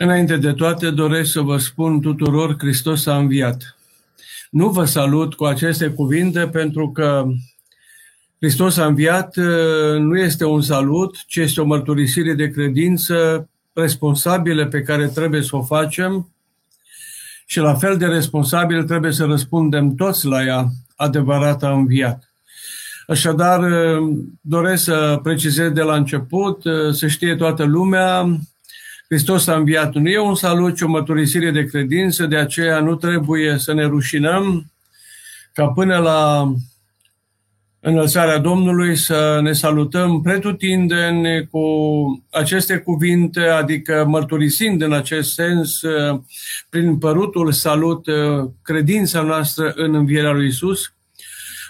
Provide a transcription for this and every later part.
Înainte de toate, doresc să vă spun tuturor, Hristos a înviat. Nu vă salut cu aceste cuvinte pentru că Hristos a înviat uh, nu este un salut, ci este o mărturisire de credință responsabilă pe care trebuie să o facem și la fel de responsabil trebuie să răspundem toți la ea, adevărat a înviat. Așadar, uh, doresc să precizez de la început, uh, să știe toată lumea, Hristos a înviat. Nu e un salut, ci o mărturisire de credință, de aceea nu trebuie să ne rușinăm ca până la înălțarea Domnului să ne salutăm pretutindeni cu aceste cuvinte, adică mărturisind în acest sens, prin părutul salut, credința noastră în învierea lui Isus,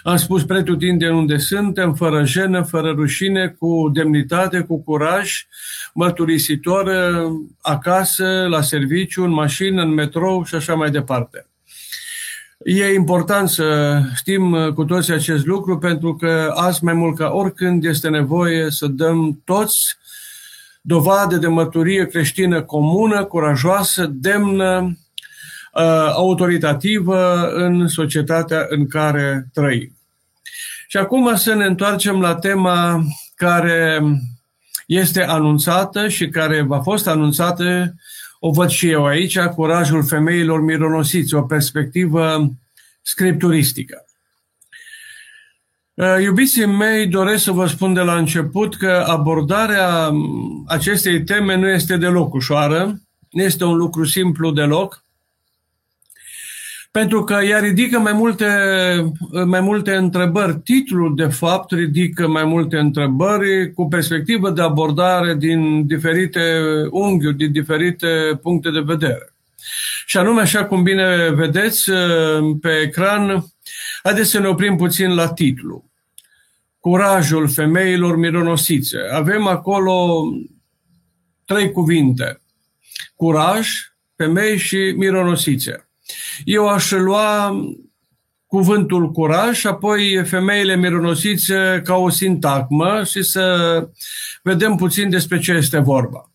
am spus pretutindeni unde suntem, fără jenă, fără rușine, cu demnitate, cu curaj, mărturisitor uh, acasă, la serviciu, în mașină, în metrou și așa mai departe. E important să știm uh, cu toții acest lucru pentru că azi mai mult ca oricând este nevoie să dăm toți dovadă de mărturie creștină comună, curajoasă, demnă, uh, autoritativă în societatea în care trăim. Și acum să ne întoarcem la tema care este anunțată și care a fost anunțată, o văd și eu aici, curajul femeilor mironosiți, o perspectivă scripturistică. Uh, iubiții mei, doresc să vă spun de la început că abordarea acestei teme nu este deloc ușoară, nu este un lucru simplu deloc, pentru că ea ridică mai multe, mai multe întrebări. Titlul, de fapt, ridică mai multe întrebări cu perspectivă de abordare din diferite unghiuri, din diferite puncte de vedere. Și anume, așa cum bine vedeți pe ecran, haideți să ne oprim puțin la titlu. Curajul femeilor mironosițe. Avem acolo trei cuvinte. Curaj, femei și mironosițe. Eu aș lua cuvântul curaj și apoi femeile mironosițe ca o sintagmă și să vedem puțin despre ce este vorba.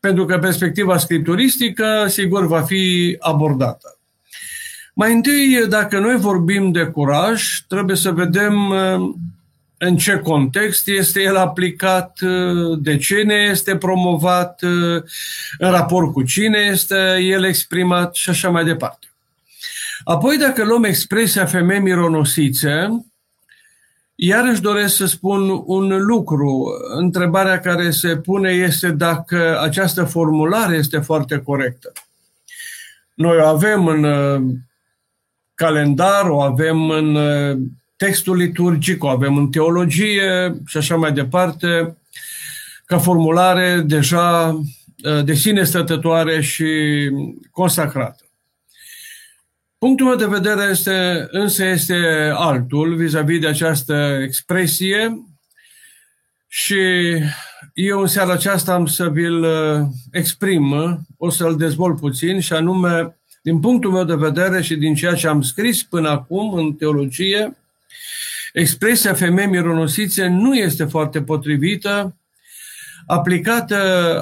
Pentru că perspectiva scripturistică, sigur, va fi abordată. Mai întâi, dacă noi vorbim de curaj, trebuie să vedem uh, în ce context este el aplicat, uh, de cine este promovat, uh, în raport cu cine este el exprimat și așa mai departe. Apoi, dacă luăm expresia femei mironosițe, iarăși doresc să spun un lucru. Întrebarea care se pune este dacă această formulare este foarte corectă. Noi o avem în uh, calendar, o avem în uh, textul liturgic, o avem în teologie și așa mai departe, ca formulare deja uh, de sine stătătoare și consacrată. Punctul meu de vedere este, însă este altul vis-a-vis de această expresie și eu în seara aceasta am să vi-l uh, exprim, o să-l dezvolt puțin și anume, din punctul meu de vedere și din ceea ce am scris până acum în teologie, expresia femei mironosițe nu este foarte potrivită aplicată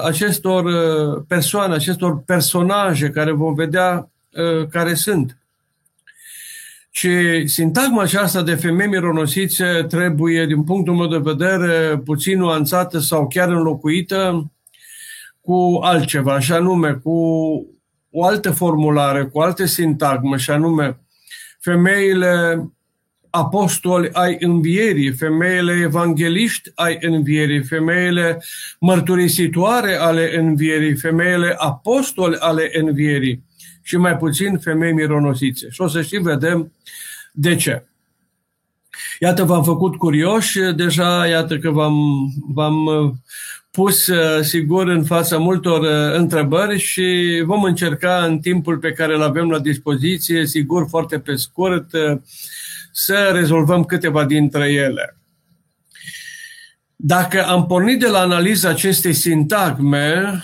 acestor uh, persoane, acestor personaje care vom vedea uh, care sunt. Și sintagma aceasta de femei mironosițe trebuie, din punctul meu de vedere, puțin nuanțată sau chiar înlocuită cu altceva, și anume cu o altă formulare, cu alte sintagme, și anume femeile apostoli ai învierii, femeile evangeliști ai învierii, femeile mărturisitoare ale învierii, femeile apostoli ale învierii și mai puțin femei mironosițe. Și o să și vedem de ce. Iată, v-am făcut curioși, deja iată că v-am, v-am uh, pus uh, sigur în fața multor uh, întrebări și vom încerca în timpul pe care îl avem la dispoziție, sigur foarte pe scurt, să rezolvăm câteva dintre ele. Dacă am pornit de la analiza acestei sintagme,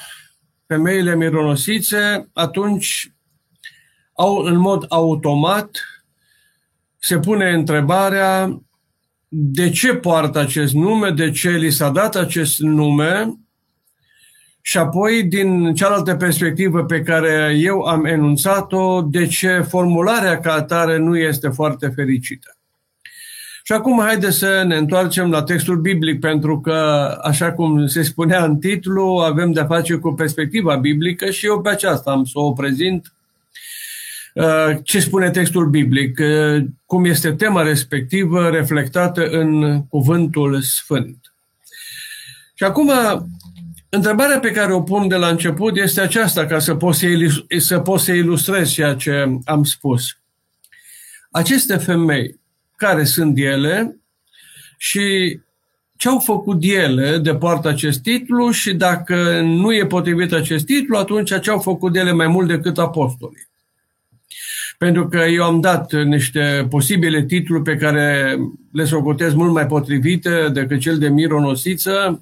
femeile mironosițe, atunci au, în mod automat se pune întrebarea de ce poartă acest nume, de ce li s-a dat acest nume Și apoi, din cealaltă perspectivă pe care eu am enunțat-o, de ce formularea ca atare nu este foarte fericită. Și acum haideți să ne întoarcem la textul biblic, pentru că, așa cum se spunea în titlu, avem de-a face cu perspectiva biblică și eu pe aceasta am să o prezint. Uh, ce spune textul biblic? Uh, cum este tema respectivă reflectată în Cuvântul Sfânt. Și acum, întrebarea pe care o pun de la început este aceasta, ca să pot să, ilus- să, pot să ilustrez ceea ce am spus. Aceste femei, care sunt ele și ce au făcut ele de poartă acest titlu și dacă nu e potrivit acest titlu, atunci ce au făcut ele mai mult decât apostolii. Pentru că eu am dat niște posibile titluri pe care le socotez mult mai potrivite decât cel de mironosiță,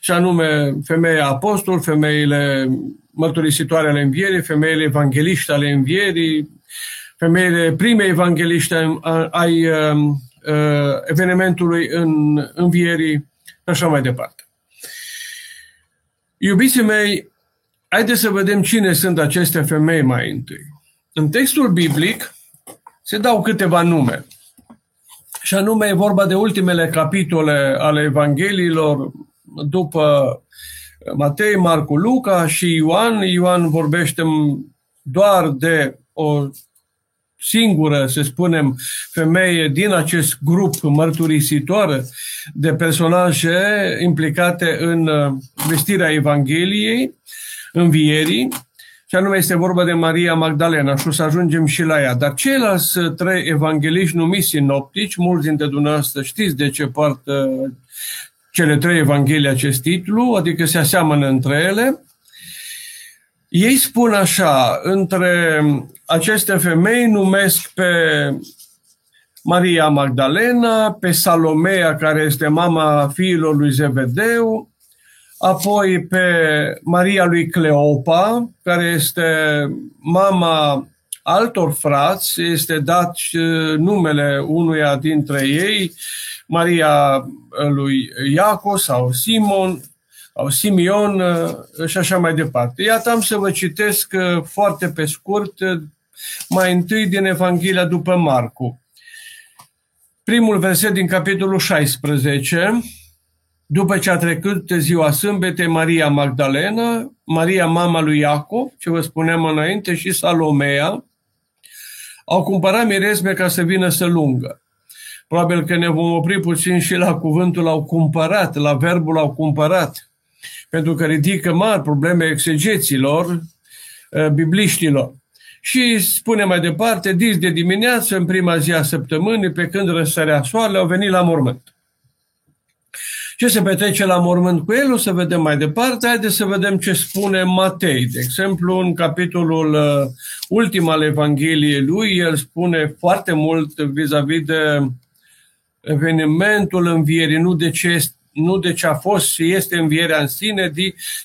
și anume femeia apostol, femeile mărturisitoare ale învierii, femeile evangeliști ale învierii, femeile prime evangeliști ai um, uh, evenimentului în învierii și așa mai departe. Iubiții mei, haideți să vedem cine sunt aceste femei mai întâi. În textul biblic se dau câteva nume. Și anume e vorba de ultimele capitole ale Evangheliilor după Matei, Marcu, Luca și Ioan. Ioan vorbește doar de o singură, să spunem, femeie din acest grup mărturisitor de personaje implicate în uh, vestirea Evangheliei, învierii, și anume este vorba de Maria Magdalena și o să ajungem și la ea. Dar ceilalți trei evangeliști numiți sinoptici, mulți dintre dumneavoastră știți de ce poartă cele trei evanghelii acest titlu, adică se aseamănă între ele, ei spun așa, între aceste femei numesc pe Maria Magdalena, pe Salomea, care este mama fiilor lui Zebedeu, apoi pe Maria lui Cleopa, care este mama altor frați, este dat numele unuia dintre ei, Maria lui Iaco sau Simon, sau Simion uh, și așa mai departe. Iată, am să vă citesc uh, foarte pe scurt, uh, mai întâi din Evanghelia după Marcu. Primul verset din capitolul 16, după ce a trecut ziua sâmbete, Maria Magdalena, Maria mama lui Iacov, ce vă spuneam înainte, și Salomea, au cumpărat mirezme ca să vină să lungă. Probabil că ne vom opri puțin și la cuvântul au cumpărat, la verbul au cumpărat pentru că ridică mari probleme exegeților, uh, bibliștilor. Și spune mai departe, dis de dimineață, în prima zi a săptămânii, pe când răsărea soarele, au venit la mormânt. Ce se petrece la mormânt cu el, o să vedem mai departe. Haideți să vedem ce spune Matei. De exemplu, în capitolul uh, ultim al Evangheliei lui, el spune foarte mult vis-a-vis de evenimentul învierii, nu de ce este nu de ce a fost și este învierea în sine,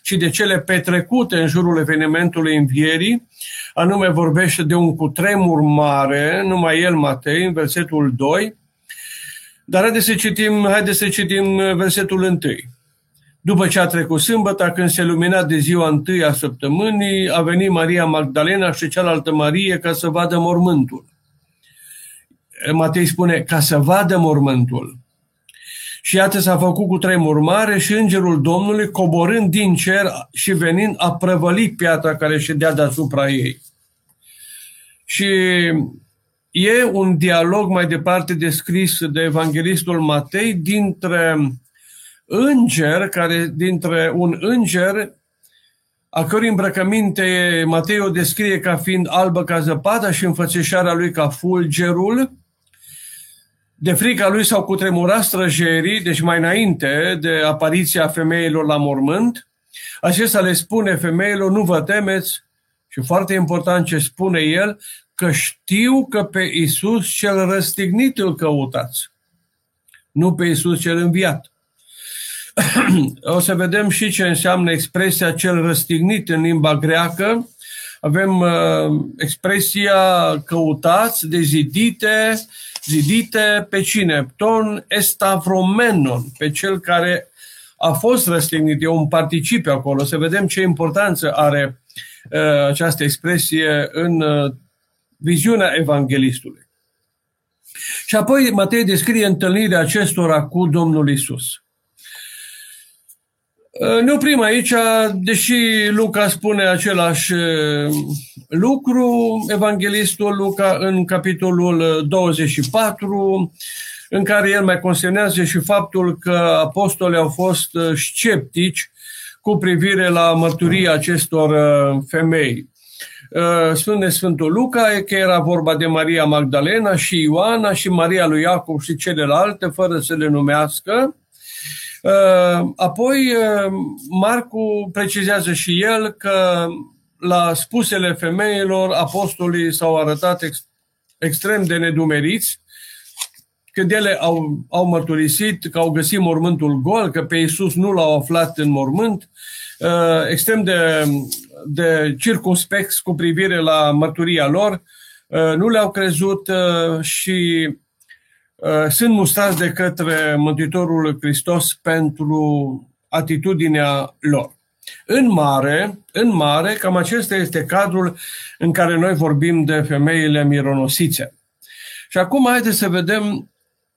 ci de cele petrecute în jurul evenimentului învierii, anume vorbește de un cutremur mare, numai el, Matei, în versetul 2, dar haideți să citim, haideți să citim versetul 1. După ce a trecut sâmbătă, când se lumina de ziua întâi a săptămânii, a venit Maria Magdalena și cealaltă Marie ca să vadă mormântul. Matei spune, ca să vadă mormântul. Și iată s-a făcut cu tremur mare și îngerul Domnului, coborând din cer și venind, a prăvălit piatra care ședea deasupra ei. Și e un dialog mai departe descris de evanghelistul Matei dintre înger, care, dintre un înger a cărui îmbrăcăminte Matei o descrie ca fiind albă ca zăpada și înfățișarea lui ca fulgerul, de frica lui s-au cutremurat străjerii, deci mai înainte de apariția femeilor la mormânt. Acesta le spune femeilor, nu vă temeți, și foarte important ce spune el, că știu că pe Isus cel răstignit îl căutați, nu pe Isus cel înviat. o să vedem și ce înseamnă expresia cel răstignit în limba greacă. Avem uh, expresia căutați, dezidite, zidite pe cine? Ton estavromenon, pe cel care a fost răstignit, e un participiu acolo, să vedem ce importanță are uh, această expresie în uh, viziunea evanghelistului. Și apoi Matei descrie întâlnirea acestora cu Domnul Isus. Ne oprim aici, deși Luca spune același lucru, evanghelistul Luca în capitolul 24, în care el mai consemnează și faptul că apostolii au fost sceptici cu privire la mărturia acestor femei. Spune Sfântul Luca că era vorba de Maria Magdalena și Ioana și Maria lui Iacob și celelalte, fără să le numească. Apoi Marcu precizează și el că la spusele femeilor apostolii s-au arătat ex, extrem de nedumeriți când ele au, au mărturisit că au găsit mormântul gol, că pe Iisus nu l-au aflat în mormânt, extrem de de circumspects cu privire la mărturia lor, uh, nu le-au crezut uh, și uh, sunt mustrați de către Mântuitorul Hristos pentru atitudinea lor. În mare, în mare, cam acesta este cadrul în care noi vorbim de femeile mironosițe. Și acum haideți să vedem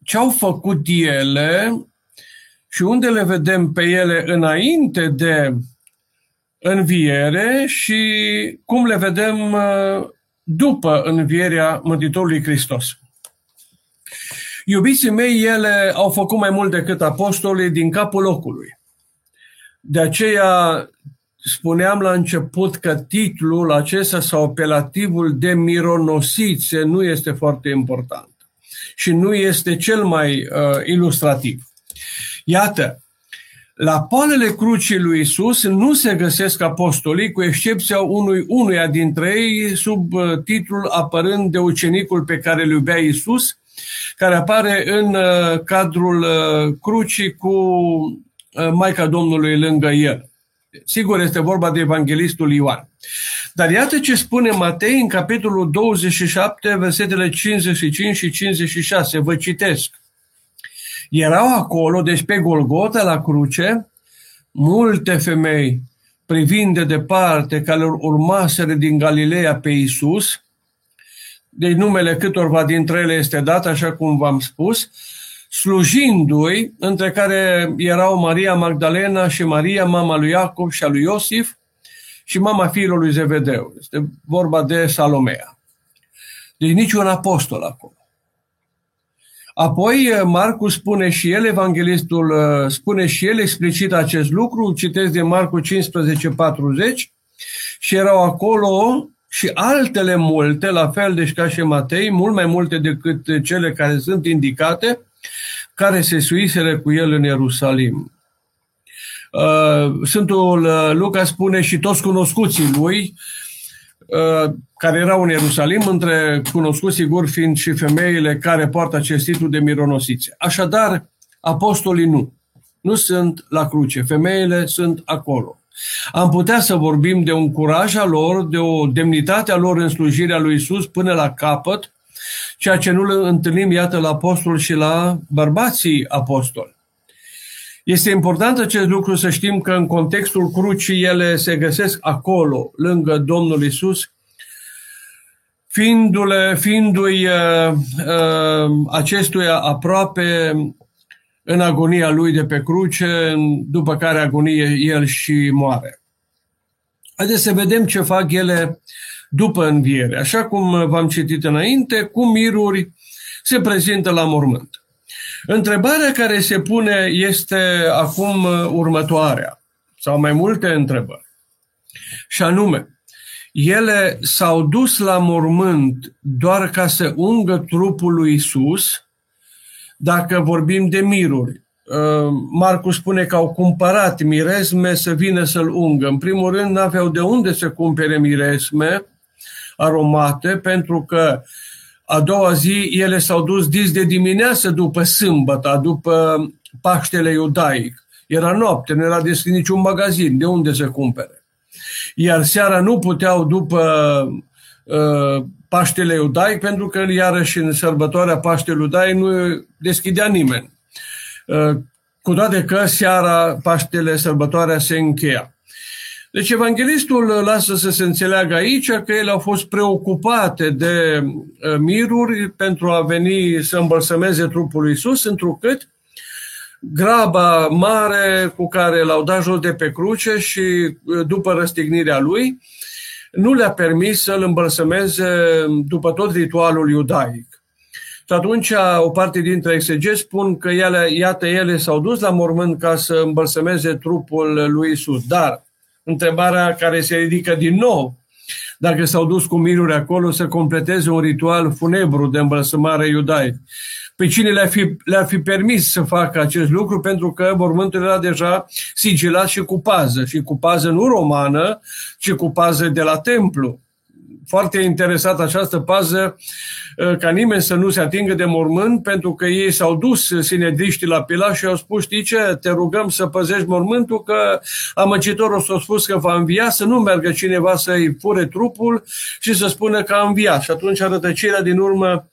ce au făcut ele și unde le vedem pe ele înainte de înviere și cum le vedem uh, după învierea Mântuitorului Hristos. Iubiții mei, ele au făcut mai mult decât apostolii din capul locului. De aceea spuneam la început că titlul acesta sau apelativul de mironosițe nu este foarte important și nu este cel mai uh, ilustrativ. Iată, la poalele crucii lui Isus nu se găsesc apostolii, cu excepția unui unuia dintre ei, sub uh, titlul apărând de ucenicul pe care îl iubea Isus, care apare în uh, cadrul uh, crucii cu Maica Domnului lângă el. Sigur, este vorba de evanghelistul Ioan. Dar iată ce spune Matei în capitolul 27, versetele 55 și 56. Vă citesc. Erau acolo, deci pe Golgota, la cruce, multe femei privind de departe care urmaseră din Galileea pe Isus, deci numele câtorva dintre ele este dat, așa cum v-am spus, slujindu-i, între care erau Maria Magdalena și Maria, mama lui Iacob și a lui Iosif, și mama fiilor lui Zevedeu. Este vorba de Salomea. Deci niciun apostol acolo. Apoi, eh, Marcu spune și el, evanghelistul eh, spune și el explicit acest lucru, citesc de Marcu 15, 40, și erau acolo și altele multe, la fel deci ca și Matei, mult mai multe decât cele care sunt indicate, care se suiseră cu el în Ierusalim. Eh, Sfântul Luca spune și toți cunoscuții lui, Uh, care erau în Ierusalim, între cunoscuți sigur fiind și femeile care poartă acest titlu de mironosițe. Așadar, apostolii nu. Nu sunt la cruce. Femeile sunt acolo. Am putea să vorbim de un curaj al lor, de o demnitate a lor în slujirea lui Isus până la capăt, ceea ce nu le întâlnim, iată, la apostol și la bărbații apostoli. Este important acest lucru să știm că în contextul crucii ele se găsesc acolo, lângă Domnul Isus, fiindu-le, fiindu-i uh, uh, acestuia aproape în agonia lui de pe cruce, după care agonie el și moare. Haideți să vedem ce fac ele după înviere. Așa cum v-am citit înainte, cu miruri se prezintă la mormânt. Întrebarea care se pune este acum uh, următoarea, sau mai multe întrebări. Și anume, ele s-au dus la mormânt doar ca să ungă trupul lui Isus, dacă vorbim de miruri. Uh, Marcu spune că au cumpărat miresme să vină să-l ungă. În primul rând, n-aveau de unde să cumpere miresme aromate, pentru că uh, a doua zi, ele s-au dus dis de dimineață după sâmbătă, după Paștele iudaic. Era noapte, nu era deschis niciun magazin, de unde să cumpere. Iar seara nu puteau după uh, Paștele iudaic, pentru că iarăși în sărbătoarea Paștelui iudaic nu deschidea nimeni. Uh, cu toate că seara, Paștele, sărbătoarea se încheia. Deci evanghelistul lasă să se înțeleagă aici că ele au fost preocupate de uh, miruri pentru a veni să îmbălsămeze trupul lui Isus, întrucât graba mare cu care l-au dat jos de pe cruce și uh, după răstignirea lui, nu le-a permis să-l îmbălsămeze după tot ritualul iudaic. Și atunci o parte dintre exegezi spun că ele, iată, ele s-au dus la mormânt ca să îmbălsămeze trupul lui Isus. Dar întrebarea care se ridică din nou, dacă s-au dus cu miruri acolo să completeze un ritual funebru de îmbălsămare iudaic. Pe cine le-ar fi, le fi permis să facă acest lucru? Pentru că mormântul era deja sigilat și cu pază. Și cu pază nu romană, ci cu pază de la templu foarte interesat această pază uh, ca nimeni să nu se atingă de mormânt, pentru că ei s-au dus sinedriștii la Pilat și au spus, știi ce, te rugăm să păzești mormântul, că amăcitorul s-a spus că va învia, să nu meargă cineva să-i fure trupul și să spună că a înviat. Și atunci rătăcirea din urmă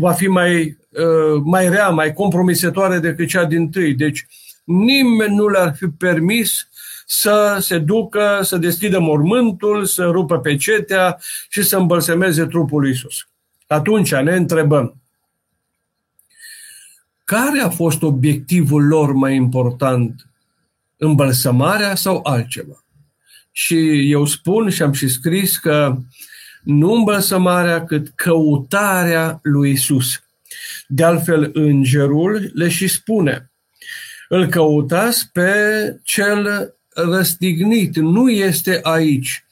va fi mai, uh, mai rea, mai compromisătoare decât cea din tâi. Deci nimeni nu le-ar fi permis să se ducă, să deschidă mormântul, să rupă pecetea și să îmbălsemeze trupul lui Isus. Atunci ne întrebăm, care a fost obiectivul lor mai important? Îmbălsămarea sau altceva? Și eu spun și am și scris că nu îmbălsămarea, cât căutarea lui Isus. De altfel, îngerul le și spune, îl căutați pe cel răstignit, nu este aici.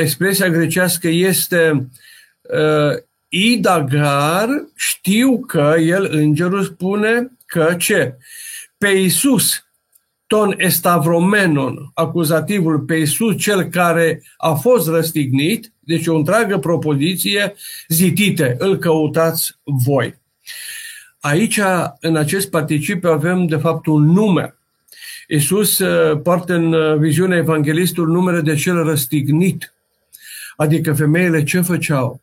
Expresia grecească este idagar, știu că el, îngerul, spune că ce? Pe Iisus, ton estavromenon, acuzativul pe Iisus, cel care a fost răstignit, deci o întreagă propoziție, zitite, îl căutați voi. Aici, în acest particip, avem de fapt un nume. Iisus uh, poartă în uh, viziunea evanghelistul numele de cel răstignit. Adică femeile ce făceau?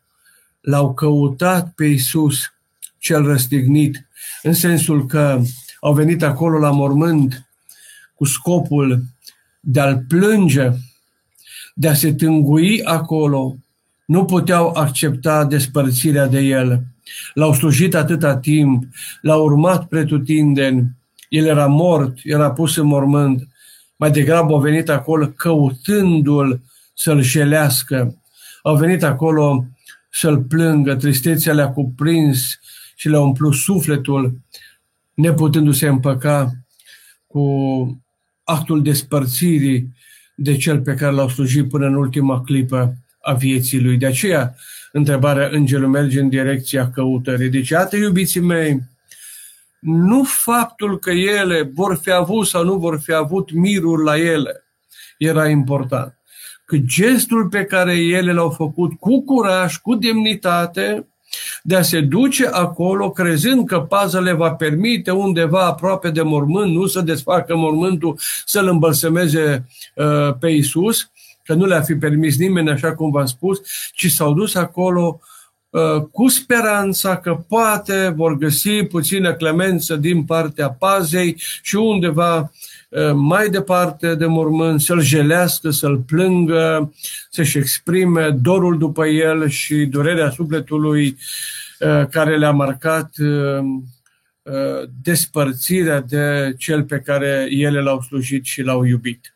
L-au căutat pe Iisus cel răstignit, în sensul că au venit acolo la mormânt cu scopul de a-l plânge, de a se tângui acolo, nu puteau accepta despărțirea de el. L-au slujit atâta timp, l-au urmat pretutindeni, el era mort, era pus în mormânt. Mai degrabă au venit acolo căutându-l să-l șelească. Au venit acolo să-l plângă, tristețea le-a cuprins și le-a umplut sufletul, neputându-se împăca cu actul despărțirii de cel pe care l-au slujit până în ultima clipă a vieții lui. De aceea, întrebarea îngerului merge în direcția căutării. Deci, iată, iubiții mei, nu faptul că ele vor fi avut sau nu vor fi avut miruri la ele era important, că gestul pe care ele l-au făcut cu curaj, cu demnitate, de a se duce acolo crezând că paza le va permite undeva aproape de mormânt, nu să desfacă mormântul, să-l îmbălsemeze uh, pe Isus, că nu le-a fi permis nimeni, așa cum v-am spus, ci s-au dus acolo uh, cu speranța că poate vor găsi puțină clemență din partea pazei și undeva uh, mai departe de mormânt, să-l jelească, să-l plângă, să-și exprime dorul după el și durerea sufletului uh, care le-a marcat despărțirea de cel pe care ele l-au slujit și l-au iubit.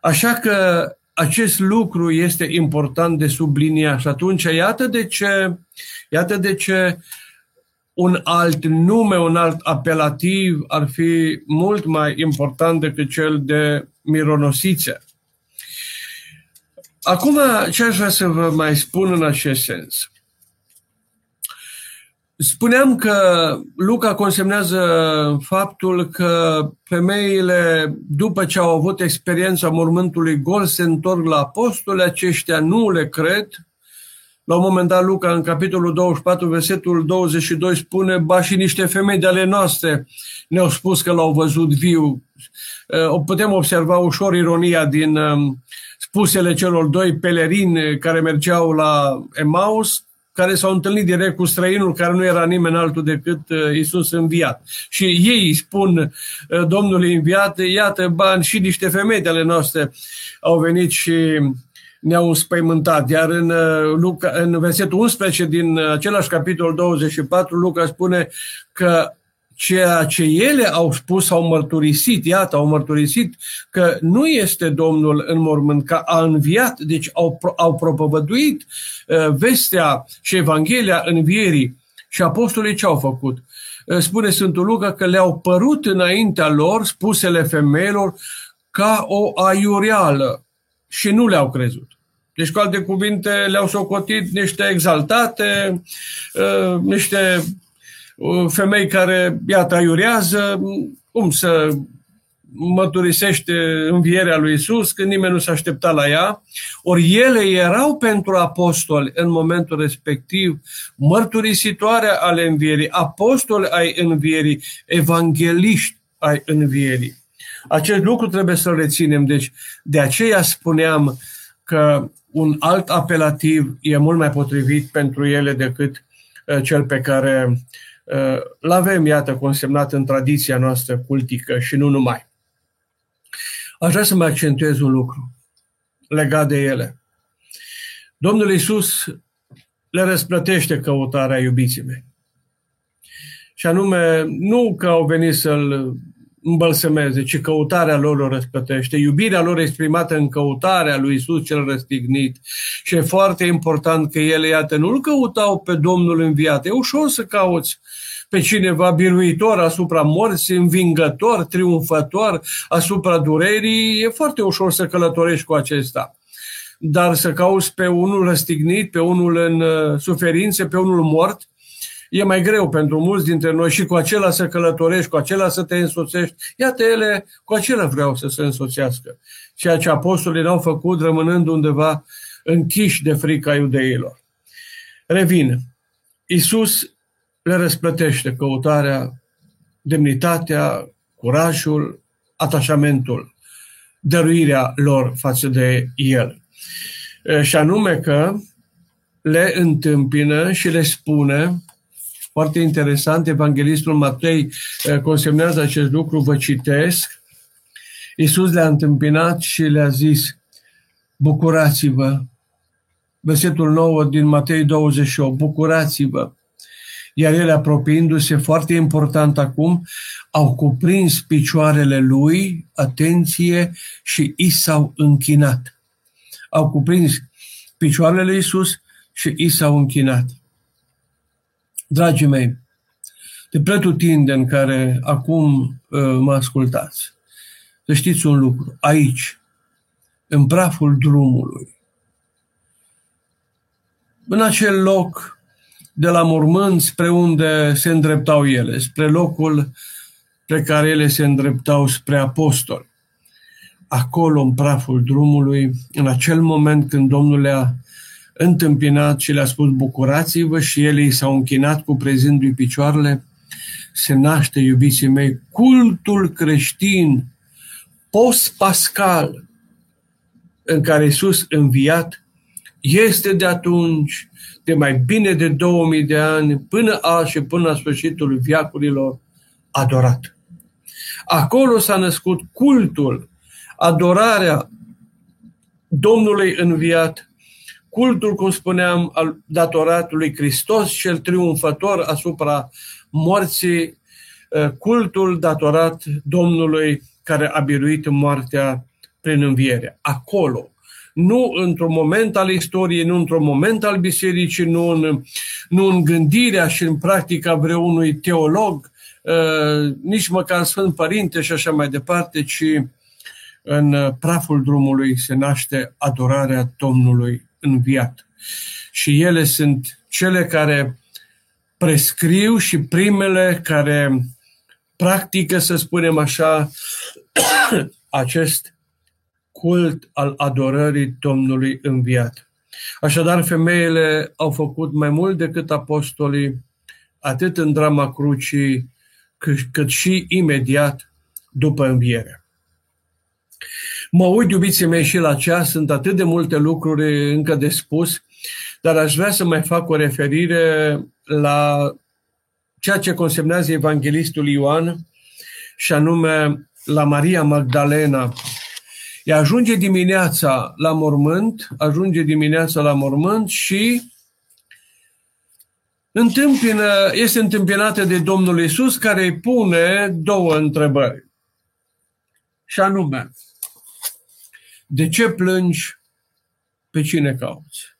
Așa că acest lucru este important de subliniat și atunci iată de ce, iată de ce un alt nume, un alt apelativ ar fi mult mai important decât cel de mironosițe. Acum, ce aș vrea să vă mai spun în acest sens? Spuneam că Luca consemnează faptul că femeile, după ce au avut experiența mormântului gol, se întorc la apostole, aceștia nu le cred. La un moment dat, Luca, în capitolul 24, versetul 22, spune, ba și niște femei de ale noastre ne-au spus că l-au văzut viu. O putem observa ușor ironia din um, spusele celor doi pelerini care mergeau la Emaus, care s-au întâlnit direct cu străinul care nu era nimeni altul decât uh, Isus înviat. Și ei îi spun uh, Domnului înviat, iată bani și niște femei de ale noastre au venit și ne-au înspăimântat. Iar în, uh, Luca, în versetul 11 din același capitol 24, Luca spune că ceea ce ele au spus, au mărturisit, iată, au mărturisit că nu este Domnul în mormânt, că a înviat, deci au, au propovăduit uh, vestea și Evanghelia învierii. Și apostolii ce au făcut? Uh, spune Sfântul Luca că le-au părut înaintea lor spusele femeilor ca o aiureală și nu le-au crezut. Deci, cu alte cuvinte, le-au socotit niște exaltate, uh, niște femei care, iată, aiurează, cum să mărturisește învierea lui Isus, când nimeni nu s-a așteptat la ea. Ori ele erau pentru apostoli în momentul respectiv mărturisitoare ale învierii, apostoli ai învierii, evangeliști ai învierii. Acest lucru trebuie să-l reținem. Deci, de aceea spuneam că un alt apelativ e mult mai potrivit pentru ele decât uh, cel pe care îl avem, iată, consemnat în tradiția noastră cultică și nu numai. Aș vrea să mai accentuez un lucru legat de ele. Domnul Iisus le răsplătește căutarea iubiții mei. Și anume, nu că au venit să-l îmbălsămeze, ci căutarea lor o răsplătește. Iubirea lor exprimată în căutarea lui Isus cel răstignit. Și e foarte important că ele, iată, nu-L căutau pe Domnul înviat. E ușor să cauți pe cineva biruitor asupra morții, învingător, triumfător asupra durerii. E foarte ușor să călătorești cu acesta dar să cauți pe unul răstignit, pe unul în uh, suferințe, pe unul mort, e mai greu pentru mulți dintre noi și cu acela să călătorești, cu acela să te însoțești. Iată, ele cu acela vreau să se însoțească. Ceea ce apostolii n-au făcut rămânând undeva închiși de frica iudeilor. Revin. Iisus le răsplătește căutarea, demnitatea, curajul, atașamentul, dăruirea lor față de El. Și anume că le întâmpină și le spune foarte interesant, Evanghelistul Matei eh, consemnează acest lucru, vă citesc. Iisus le-a întâmpinat și le-a zis, bucurați-vă. Versetul 9 din Matei 28, bucurați-vă. Iar el, apropiindu-se, foarte important acum, au cuprins picioarele lui, atenție, și i s-au închinat. Au cuprins picioarele lui Iisus și i s-au închinat. Dragii mei, de pretutindeni care acum uh, mă ascultați, să știți un lucru, aici, în praful drumului, în acel loc de la mormânt spre unde se îndreptau ele, spre locul pe care ele se îndreptau spre apostoli. Acolo, în praful drumului, în acel moment când Domnul le-a întâmpinat și le-a spus bucurați-vă și ele i s-au închinat cu prezindu-i picioarele, se naște, iubiții mei, cultul creștin post-pascal în care Iisus înviat este de atunci, de mai bine de 2000 de ani, până a și până la sfârșitul viacurilor, adorat. Acolo s-a născut cultul, adorarea Domnului înviat cultul, cum spuneam, al datorat lui Hristos, cel triumfător asupra morții, uh, cultul datorat Domnului care a biruit moartea prin înviere. Acolo, nu într-un moment al istoriei, nu într-un moment al bisericii, nu în, nu în gândirea și în practica vreunui teolog, uh, nici măcar Sfânt Părinte și așa mai departe, ci în praful drumului se naște adorarea Domnului înviat. Și ele sunt cele care prescriu și primele care practică, să spunem așa, acest cult al adorării Domnului înviat. Așadar, femeile au făcut mai mult decât apostolii, atât în drama crucii, cât și imediat după înviere. Mă uit, iubiții mei, și la ceas, sunt atât de multe lucruri încă de spus, dar aș vrea să mai fac o referire la ceea ce consemnează Evanghelistul Ioan, și anume la Maria Magdalena. Ea ajunge dimineața la mormânt, ajunge dimineața la mormânt și întâmpină, este întâmpinată de Domnul Isus care îi pune două întrebări. Și anume, de ce plângi? Pe cine cauți?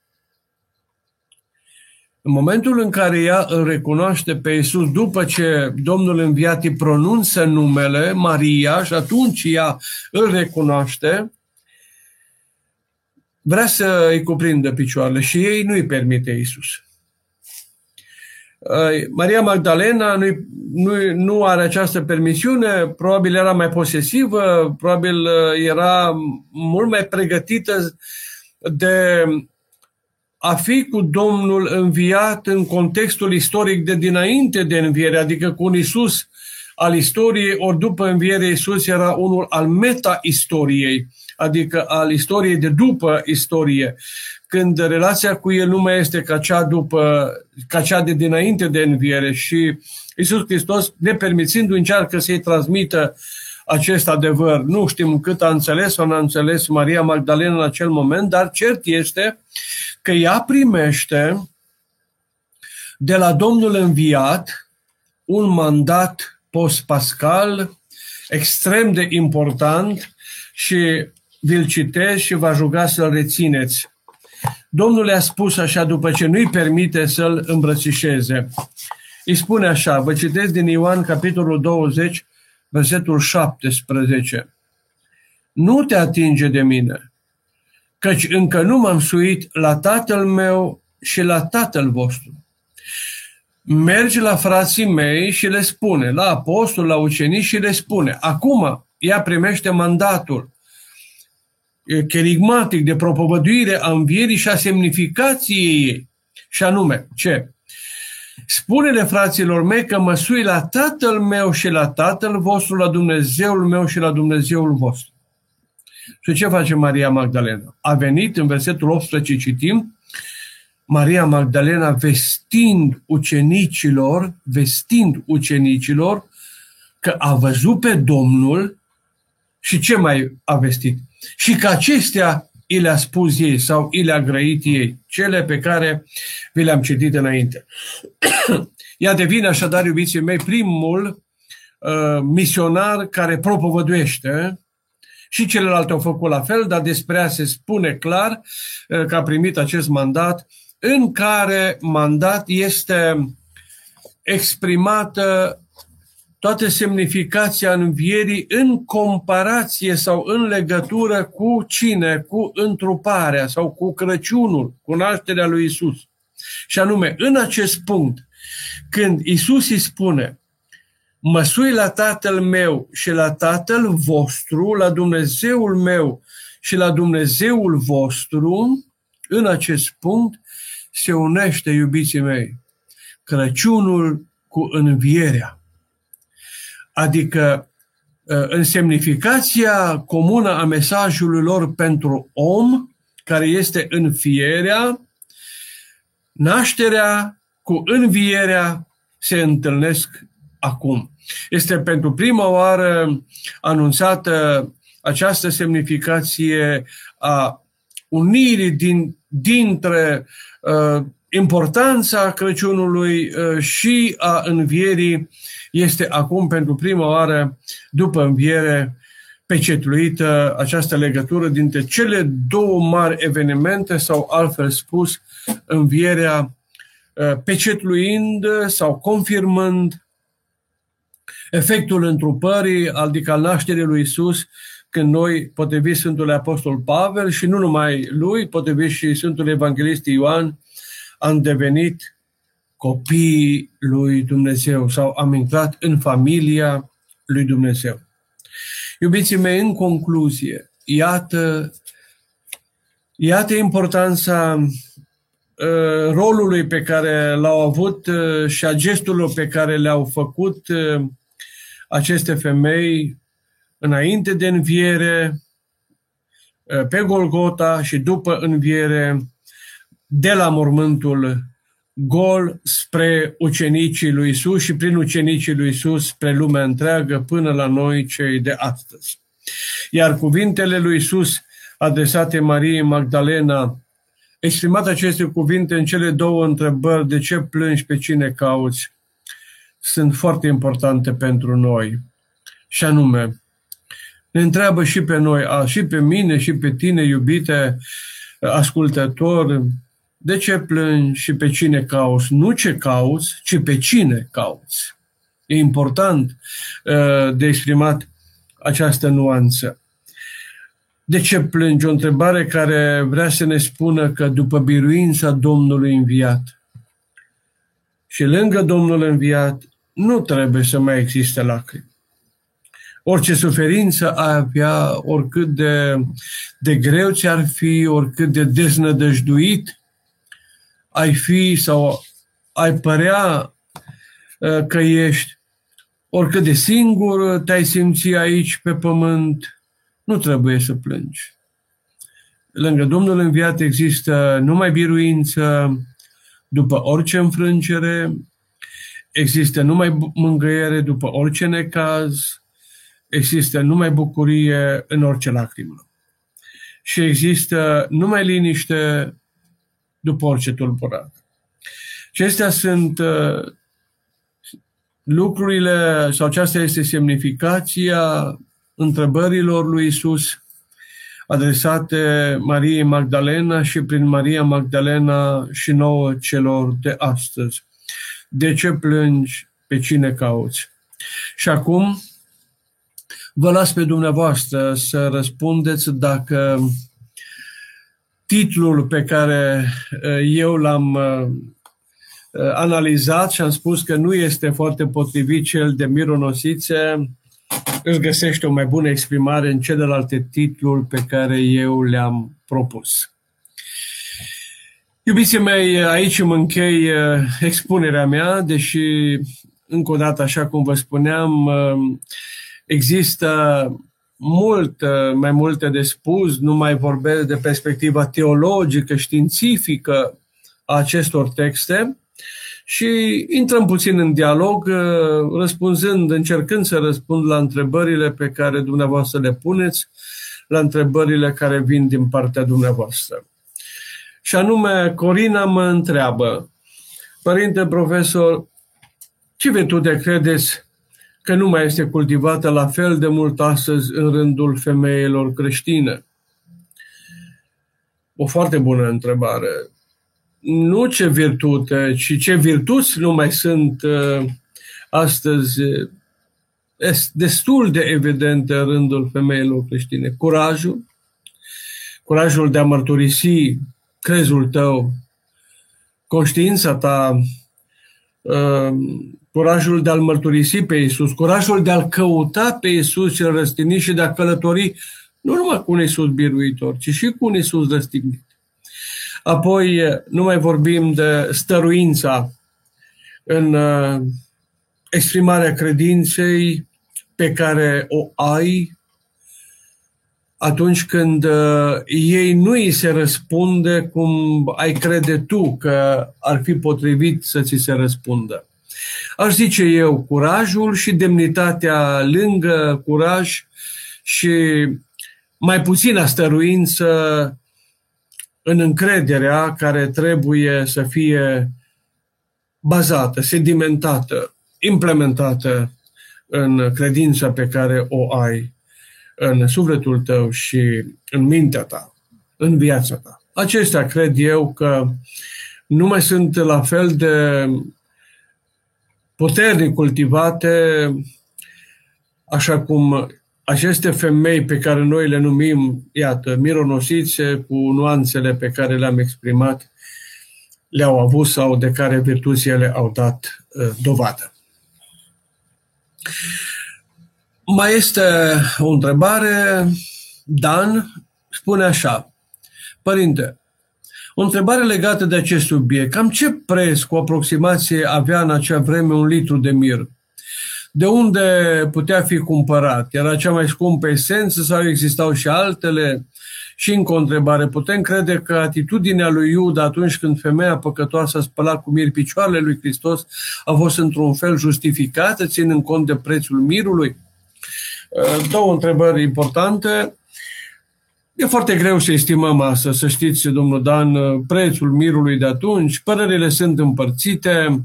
În momentul în care ea îl recunoaște pe Isus, după ce Domnul înviat îi pronunță numele Maria și atunci ea îl recunoaște, vrea să îi cuprindă picioarele și ei nu îi permite Isus. Maria Magdalena nu, nu, nu are această permisiune, probabil era mai posesivă, probabil uh, era mult mai pregătită de a fi cu Domnul înviat în contextul istoric de dinainte de înviere, adică cu un Isus al istoriei, ori după înviere Isus era unul al meta-istoriei, adică al istoriei de după istorie, când relația cu el nu mai este ca cea, după, ca cea de dinainte de înviere și Isus Hristos, nepermițindu-i, încearcă să-i transmită acest adevăr. Nu știm cât a înțeles sau n-a înțeles Maria Magdalena în acel moment, dar cert este că ea primește de la Domnul înviat un mandat post-pascal extrem de important și vi-l citesc și vă juga să-l rețineți. Domnul le-a spus așa după ce nu-i permite să-l îmbrățișeze. Îi spune așa, vă citesc din Ioan, capitolul 20, versetul 17. Nu te atinge de mine, căci încă nu m-am suit la tatăl meu și la tatăl vostru. Mergi la frații mei și le spune, la apostol, la ucenici și le spune, acum ea primește mandatul cherigmatic de propovăduire a învierii și a semnificației ei. Și anume, ce? Spune-le fraților mei că mă sui la tatăl meu și la tatăl vostru, la Dumnezeul meu și la Dumnezeul vostru. Și ce face Maria Magdalena? A venit, în versetul 18 citim, Maria Magdalena vestind ucenicilor, vestind ucenicilor că a văzut pe Domnul și ce mai a vestit? Și că acestea i le-a spus ei sau i le-a grăit ei, cele pe care vi le-am citit înainte. Ea devine așadar, iubiții mei, primul uh, misionar care propovăduiește și celelalte au făcut la fel, dar despre ea se spune clar uh, că a primit acest mandat în care mandat este exprimată toată semnificația învierii în comparație sau în legătură cu cine? Cu întruparea sau cu Crăciunul, cu nașterea lui Isus. Și anume, în acest punct, când Isus îi spune, măsui la Tatăl meu și la Tatăl vostru, la Dumnezeul meu și la Dumnezeul vostru, în acest punct se unește, iubiții mei, Crăciunul cu învierea. Adică ă, în semnificația comună a mesajului lor pentru om, care este înfierea, nașterea cu învierea se întâlnesc acum. Este pentru prima oară anunțată această semnificație a unirii din, dintre uh, importanța Crăciunului uh, și a învierii este acum pentru prima oară după înviere pecetluită această legătură dintre cele două mari evenimente sau altfel spus învierea uh, pecetluind sau confirmând efectul întrupării, adică al nașterii lui Isus, când noi, potrivit Sfântul Apostol Pavel și nu numai lui, potrivit și Sfântul Evanghelist Ioan, am devenit copiii lui Dumnezeu sau am intrat în familia lui Dumnezeu. Iubiții mei, în concluzie, iată, iată importanța uh, rolului pe care l-au avut uh, și a gesturilor pe care le-au făcut uh, aceste femei înainte de înviere, pe Golgota și după înviere de la mormântul gol spre ucenicii lui Isus și prin ucenicii lui Isus spre lumea întreagă până la noi cei de astăzi. Iar cuvintele lui Isus adresate Mariei Magdalena, exprimat aceste cuvinte în cele două întrebări, de ce plângi, pe cine cauți, sunt foarte importante pentru noi. Și anume, ne întreabă și pe noi, și pe mine, și pe tine, iubite ascultător, de ce plângi și pe cine cauți? Nu ce cauți, ci pe cine cauți. E important uh, de exprimat această nuanță. De ce plângi? O întrebare care vrea să ne spună că după biruința Domnului înviat și lângă Domnul înviat nu trebuie să mai existe lacrimi. Orice suferință ai avea, oricât de, de greu ți-ar fi, oricât de deznădăjduit ai fi sau ai părea uh, că ești, oricât de singur te-ai simți aici pe pământ, nu trebuie să plângi. Lângă Domnul înviat există numai biruință după orice înfrângere, există numai mângâiere după orice necaz, există numai bucurie în orice lacrimă. Și există numai liniște după orice tulburare. Acestea sunt uh, lucrurile, sau aceasta este semnificația întrebărilor lui Isus adresate Mariei Magdalena și prin Maria Magdalena și nouă celor de astăzi. De ce plângi? Pe cine cauți? Și acum vă las pe dumneavoastră să răspundeți dacă titlul pe care uh, eu l-am uh, uh, analizat și am spus că nu este foarte potrivit cel de mironosițe, îți găsește o mai bună exprimare în celelalte titluri pe care eu le-am propus. Iubiții mei, aici îmi închei expunerea mea, deși, încă o dată, așa cum vă spuneam, există mult mai multe de spus, nu mai vorbesc de perspectiva teologică, științifică a acestor texte și intrăm puțin în dialog, răspunzând, încercând să răspund la întrebările pe care dumneavoastră le puneți, la întrebările care vin din partea dumneavoastră. Și anume, Corina mă întreabă, Părinte profesor, ce virtute credeți că nu mai este cultivată la fel de mult astăzi în rândul femeilor creștine? O foarte bună întrebare. Nu ce virtute, ci ce virtuți nu mai sunt uh, astăzi destul de evidente în rândul femeilor creștine. Curajul, curajul de a mărturisi crezul tău, conștiința ta, uh, curajul de a-L mărturisi pe Iisus, curajul de a-L căuta pe Iisus cel răstignit și de a călători nu numai cu un Iisus biruitor, ci și cu un Iisus răstignit. Apoi nu mai vorbim de stăruința în uh, exprimarea credinței pe care o ai atunci când uh, ei nu îi se răspunde cum ai crede tu că ar fi potrivit să ți se răspundă. Aș zice eu, curajul și demnitatea lângă curaj și mai puțină stăruință în încrederea care trebuie să fie bazată, sedimentată, implementată în credința pe care o ai în sufletul tău și în mintea ta, în viața ta. Acestea cred eu că nu mai sunt la fel de puternic cultivate, așa cum aceste femei pe care noi le numim, iată, mironosițe, cu nuanțele pe care le-am exprimat, le-au avut sau de care virtuțile au dat uh, dovadă. Mai este o întrebare. Dan spune așa. Părinte, o întrebare legată de acest subiect. Cam ce preț cu aproximație avea în acea vreme un litru de mir? De unde putea fi cumpărat? Era cea mai scumpă esență sau existau și altele? Și încă o întrebare. Putem crede că atitudinea lui Iuda atunci când femeia păcătoasă a spălat cu mir picioarele lui Hristos a fost într-un fel justificată, ținând cont de prețul mirului? Două întrebări importante. E foarte greu să estimăm asta, să știți, domnul Dan, prețul mirului de atunci. Părerile sunt împărțite.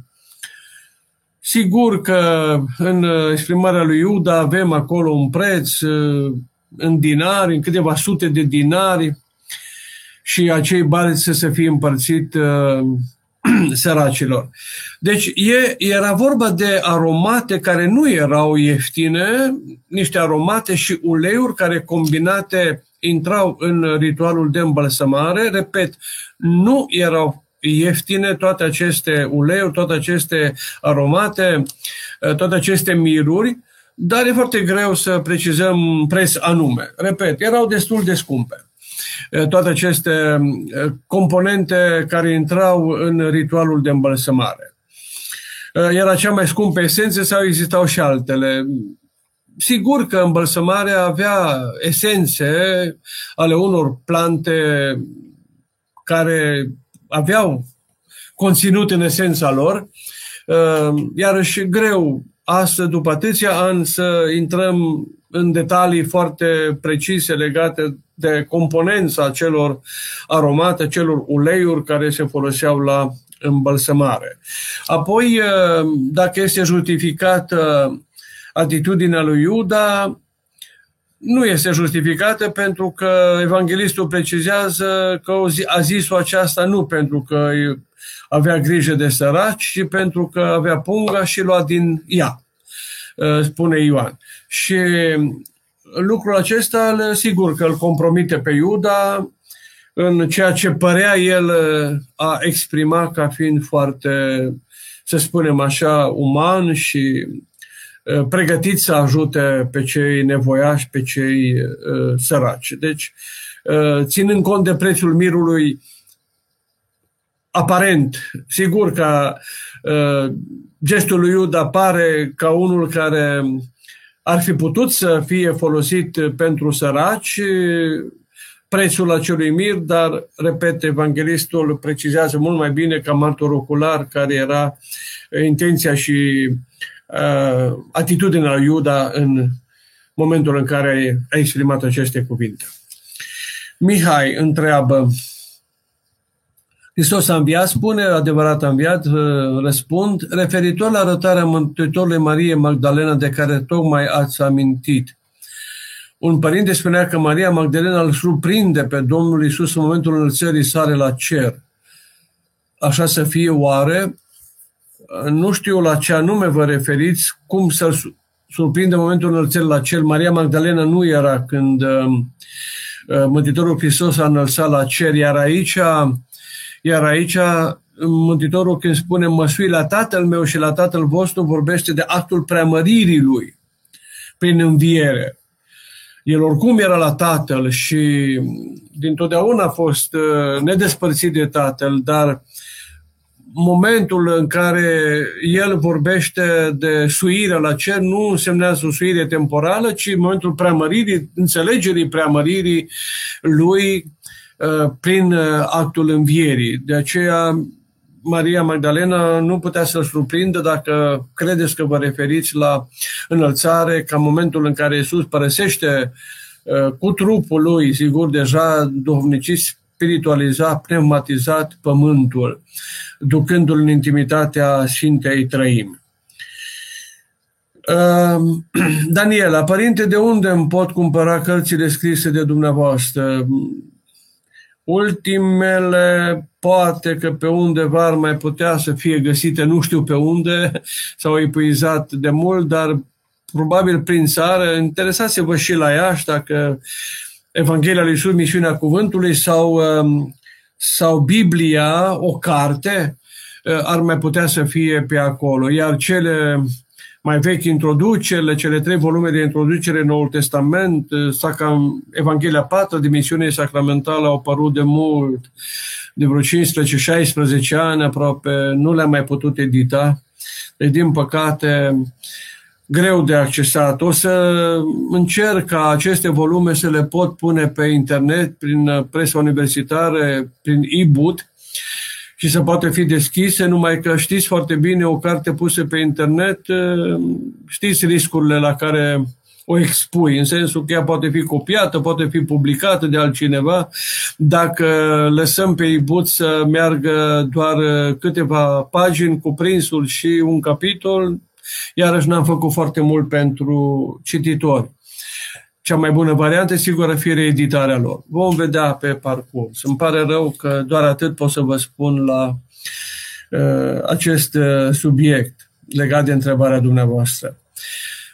Sigur că în exprimarea lui Iuda avem acolo un preț în dinari, în câteva sute de dinari și acei bani să se fie împărțit uh, săracilor. Deci e, era vorba de aromate care nu erau ieftine, niște aromate și uleiuri care combinate intrau în ritualul de îmbălsămare. Repet, nu erau ieftine toate aceste uleiuri, toate aceste aromate, uh, toate aceste miruri, dar e foarte greu să precizăm preț anume. Repet, erau destul de scumpe toate aceste componente care intrau în ritualul de îmbălsămare. Era cea mai scumpă esență sau existau și altele? Sigur că îmbălsămarea avea esențe ale unor plante care aveau conținut în esența lor, iarăși greu astăzi, după atâția ani, să intrăm în detalii foarte precise legate de componența celor aromate, celor uleiuri care se foloseau la îmbălsămare. Apoi, dacă este justificată atitudinea lui Iuda, nu este justificată pentru că evanghelistul precizează că a zis-o aceasta nu pentru că avea grijă de săraci, ci pentru că avea punga și lua din ea, uh, spune Ioan. Și lucrul acesta, sigur că îl compromite pe Iuda în ceea ce părea el uh, a exprima ca fiind foarte, să spunem așa, uman și uh, pregătit să ajute pe cei nevoiași, pe cei săraci. Deci, ținând cont de prețul mirului, aparent, sigur că uh, gestul lui Iuda pare ca unul care ar fi putut să fie folosit pentru săraci, prețul acelui mir, dar, repet, evanghelistul precizează mult mai bine ca martor ocular care era intenția și uh, atitudinea lui Iuda în momentul în care a exprimat aceste cuvinte. Mihai întreabă, Hristos a înviat, spune, adevărat a înviat, răspund, referitor la arătarea Mântuitorului Marie Magdalena de care tocmai ați amintit. Un părinte spunea că Maria Magdalena îl surprinde pe Domnul Isus în momentul înălțării sare la cer. Așa să fie oare? Nu știu la ce anume vă referiți, cum să-l surprinde în momentul înălțării la cer. Maria Magdalena nu era când uh, Mântuitorul Hristos a înălțat la cer, iar aici iar aici Mântuitorul când spune măsui la tatăl meu și la tatăl vostru vorbește de actul preamăririi lui prin înviere. El oricum era la tatăl și dintotdeauna a fost uh, nedespărțit de tatăl, dar momentul în care el vorbește de suire la cer nu însemnează o suire temporală, ci momentul preamăririi, înțelegerii preamăririi lui Uh, prin uh, actul învierii. De aceea, Maria Magdalena nu putea să-l surprindă dacă credeți că vă referiți la înălțare, ca momentul în care Iisus părăsește uh, cu trupul lui, sigur, deja duhovnicist, spiritualizat, pneumatizat pământul, ducându-l în intimitatea Sfintei Trăimi. Daniela, părinte, de unde îmi pot cumpăra cărțile scrise de dumneavoastră? Ultimele, poate că pe undeva ar mai putea să fie găsite, nu știu pe unde, s-au epuizat de mult, dar probabil prin țară. Interesați-vă și la Iași dacă Evanghelia lui Iisus, Misiunea Cuvântului sau, um, sau Biblia, o carte, uh, ar mai putea să fie pe acolo. Iar cele mai vechi introducerile, cele trei volume de introducere în Noul Testament, Sacram, Evanghelia 4, dimensiune sacramentală au apărut de mult, de vreo 15-16 ani aproape, nu le-am mai putut edita. Deci, din păcate, greu de accesat. O să încerc ca aceste volume să le pot pune pe internet, prin presa universitară, prin e-book și să poată fi deschise, numai că știți foarte bine, o carte pusă pe internet, știți riscurile la care o expui, în sensul că ea poate fi copiată, poate fi publicată de altcineva. Dacă lăsăm pe e să meargă doar câteva pagini, cuprinsul și un capitol, iarăși n-am făcut foarte mult pentru cititori. Cea mai bună variantă, sigur, ar fi reeditarea lor. Vom vedea pe parcurs. Îmi pare rău că doar atât pot să vă spun la uh, acest uh, subiect legat de întrebarea dumneavoastră.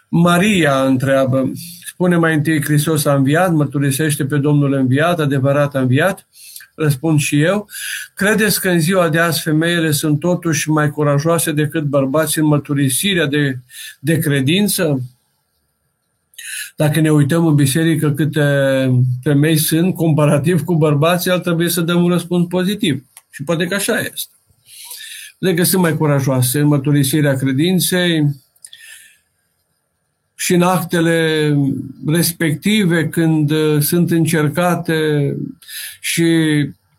Maria întreabă, spune mai întâi Hristos a înviat, mărturisește pe Domnul înviat, adevărat a înviat? Răspund și eu. Credeți că în ziua de azi femeile sunt totuși mai curajoase decât bărbații în mărturisirea de, de credință? Dacă ne uităm în biserică câte femei sunt comparativ cu bărbații, ar trebui să dăm un răspuns pozitiv. Și poate că așa este. Poate că sunt mai curajoase în mărturisirea credinței, și în actele respective, când uh, sunt încercate și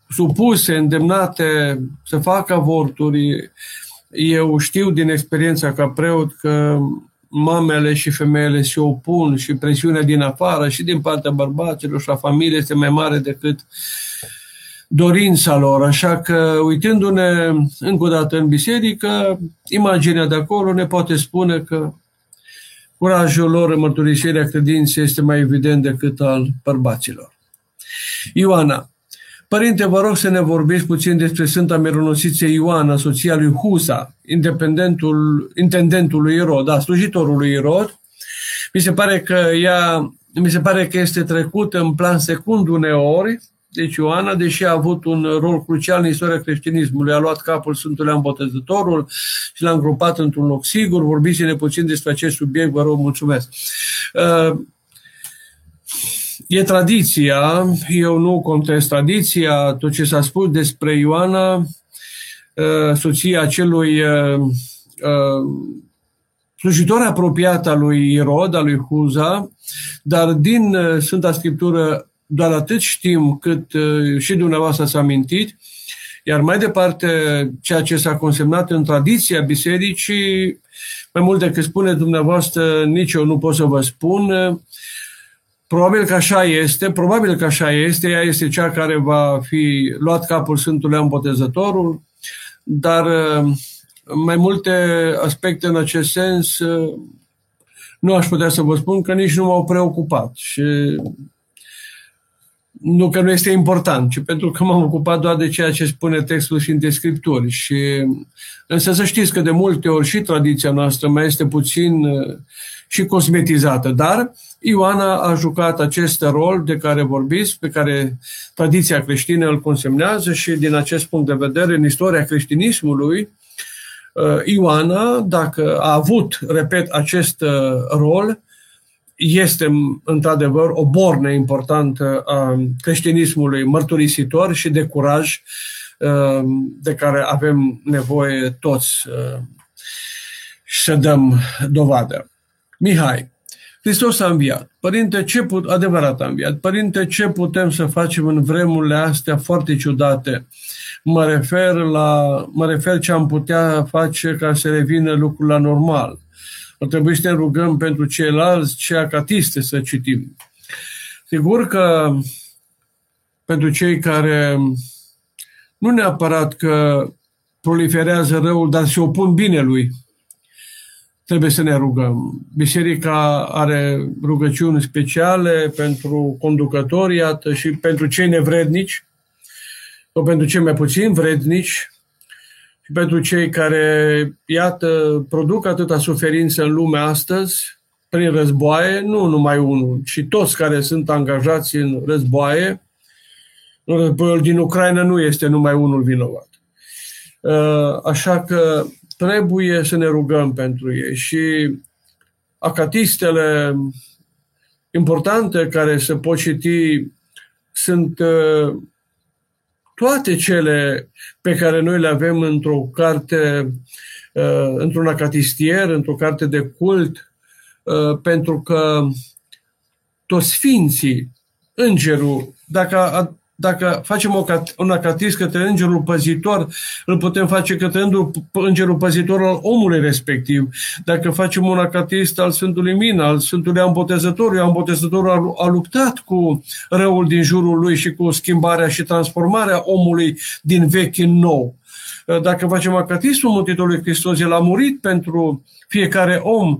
supuse, îndemnate să facă avorturi, eu știu din experiența ca preot că mamele și femeile se opun și presiunea din afară și din partea bărbaților și a familiei este mai mare decât dorința lor. Așa că, uitându-ne încă o dată în biserică, imaginea de acolo ne poate spune că curajul lor în mărturisirea credinței este mai evident decât al bărbaților. Ioana, Părinte, vă rog să ne vorbiți puțin despre Sfânta Mironosiție Ioana, soția lui Husa, intendentul, intendentul lui Irod, da, slujitorul lui Irod. Mi se pare că ea, mi se pare că este trecută în plan secund uneori, deci Ioana, deși a avut un rol crucial în istoria creștinismului, a luat capul Sfântului Ambotezătorul și l-a îngropat într-un loc sigur. Vorbiți-ne puțin despre acest subiect, vă rog, mulțumesc. Uh, e tradiția, eu nu contest tradiția, tot ce s-a spus despre Ioana, uh, soția celui uh, slujitor apropiat al lui Irod, al lui Huza, dar din Sfânta Scriptură doar atât știm cât uh, și dumneavoastră s-a amintit, iar mai departe, ceea ce s-a consemnat în tradiția bisericii, mai mult decât spune dumneavoastră, nici eu nu pot să vă spun, probabil că așa este, probabil că așa este, ea este cea care va fi luat capul Sfântului Leon Botezătorul, dar uh, mai multe aspecte în acest sens uh, nu aș putea să vă spun că nici nu m-au preocupat și nu că nu este important, ci pentru că m-am ocupat doar de ceea ce spune textul și în Scripturi. Și, însă să știți că de multe ori și tradiția noastră mai este puțin uh, și cosmetizată, dar Ioana a jucat acest rol de care vorbiți, pe care tradiția creștină îl consemnează și din acest punct de vedere, în istoria creștinismului, uh, Ioana, dacă a avut, repet, acest uh, rol, este într-adevăr o bornă importantă a creștinismului mărturisitor și de curaj uh, de care avem nevoie toți uh, să dăm dovadă. Mihai, Hristos a înviat. Părinte, ce put, adevărat a înviat. Părinte, ce putem să facem în vremurile astea foarte ciudate? Mă refer la, mă refer ce am putea face ca să revină lucrul la normal ar trebui să ne rugăm pentru ceilalți ce acatiste să citim. Sigur că pentru cei care nu neapărat că proliferează răul, dar se opun binelui, trebuie să ne rugăm. Biserica are rugăciuni speciale pentru conducători, iată, și pentru cei nevrednici, sau pentru cei mai puțin vrednici, și pentru cei care, iată, produc atâta suferință în lume astăzi, prin războaie, nu numai unul, ci toți care sunt angajați în războaie. În războiul din Ucraina nu este numai unul vinovat. Uh, așa că trebuie să ne rugăm pentru ei și acatistele importante care se pot citi sunt uh, toate cele pe care noi le avem într-o carte, uh, într-un acatistier, într-o carte de cult, pentru că toți sfinții, îngerul, dacă dacă facem o, un acatism către îngerul păzitor, îl putem face către îngerul păzitor al omului respectiv. Dacă facem un acatism al Sfântului Mina, al Sfântului Ioan Botezătorul, Ioan Botezătorul a, a luptat cu răul din jurul lui și cu schimbarea și transformarea omului din vechi în nou. Dacă facem acatismul Mântuitorului Hristos, El a murit pentru fiecare om,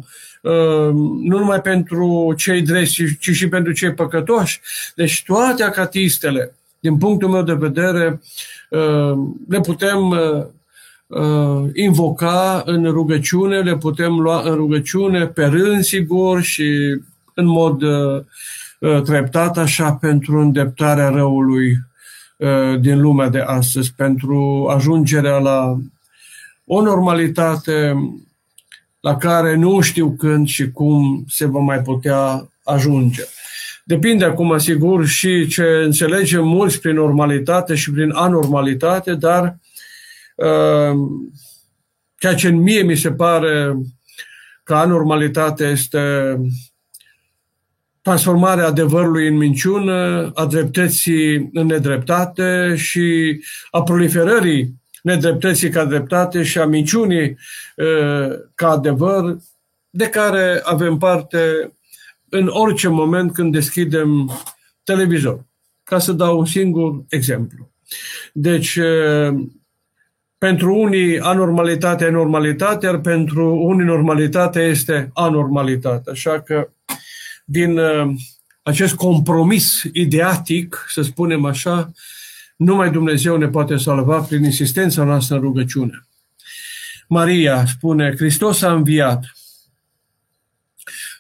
nu numai pentru cei drepți, ci și pentru cei păcătoși. Deci toate acatistele, din punctul meu de vedere, uh, le putem uh, uh, invoca în rugăciune, le putem lua în rugăciune pe rând, sigur, și în mod treptat, așa, pentru îndeptarea răului din lumea de astăzi, pentru ajungerea la o normalitate la care nu știu când și cum se va mai putea ajunge. Depinde acum, sigur, și ce înțelegem mulți prin normalitate și prin anormalitate, dar uh, ceea ce mie mi se pare că anormalitate este transformarea adevărului în minciună, a dreptății în nedreptate și a proliferării nedreptății ca dreptate și a minciunii uh, ca adevăr, de care avem parte în orice moment când deschidem televizor. Ca să dau un singur exemplu. Deci, pentru unii anormalitatea e normalitate, iar pentru unii normalitatea este anormalitate. Așa că din acest compromis ideatic, să spunem așa, numai Dumnezeu ne poate salva prin insistența noastră în rugăciune. Maria spune, Hristos a înviat, Uh,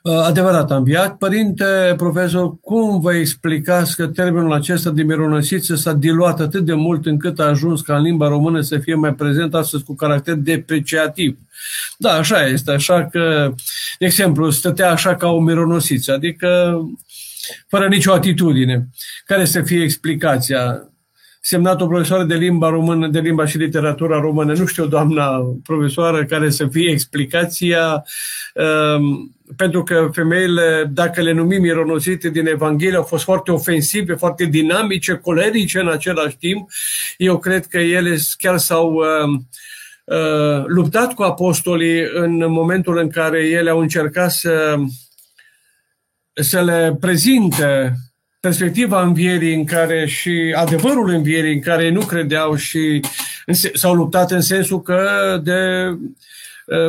adevărat a înviat. Părinte, profesor, cum vă explicați că termenul acesta de mironăsiță s-a diluat atât de mult încât a ajuns ca în limba română să fie mai prezent astăzi cu caracter depreciativ? Da, așa este, așa că, de exemplu, stătea așa ca o mironosiță, adică fără nicio atitudine. Care să fie explicația? semnat o profesoară de limba română, de limba și literatura română. Nu știu, doamna profesoară, care să fie explicația, um, pentru că femeile, dacă le numim mironosite din Evanghelie, au fost foarte ofensive, foarte dinamice, colerice în același timp. Eu cred că ele chiar s-au uh, uh, luptat cu apostolii în momentul în care ele au încercat să, să le prezinte perspectiva învierii în care și adevărul învierii în care nu credeau și s-au luptat în sensul că de uh,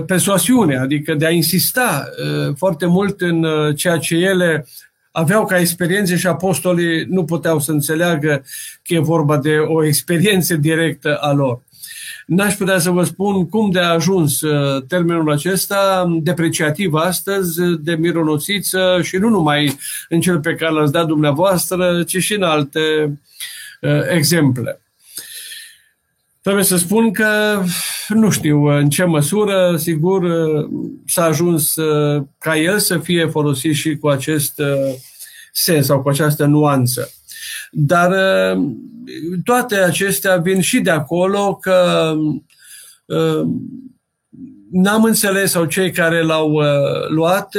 persoasiune, adică de a insista uh, foarte mult în uh, ceea ce ele aveau ca experiențe și apostolii nu puteau să înțeleagă că e vorba de o experiență directă a lor. N-aș putea să vă spun cum de a ajuns uh, termenul acesta depreciativ astăzi de mironosiță și nu numai în cel pe care l-ați dat dumneavoastră, ci și în alte uh, exemple. Trebuie să spun că nu știu în ce măsură, sigur, uh, s-a ajuns ca el să fie folosit și cu acest sens sau cu această nuanță. Dar uh, toate acestea vin și de acolo că uh, n-am înțeles sau cei care l-au uh, luat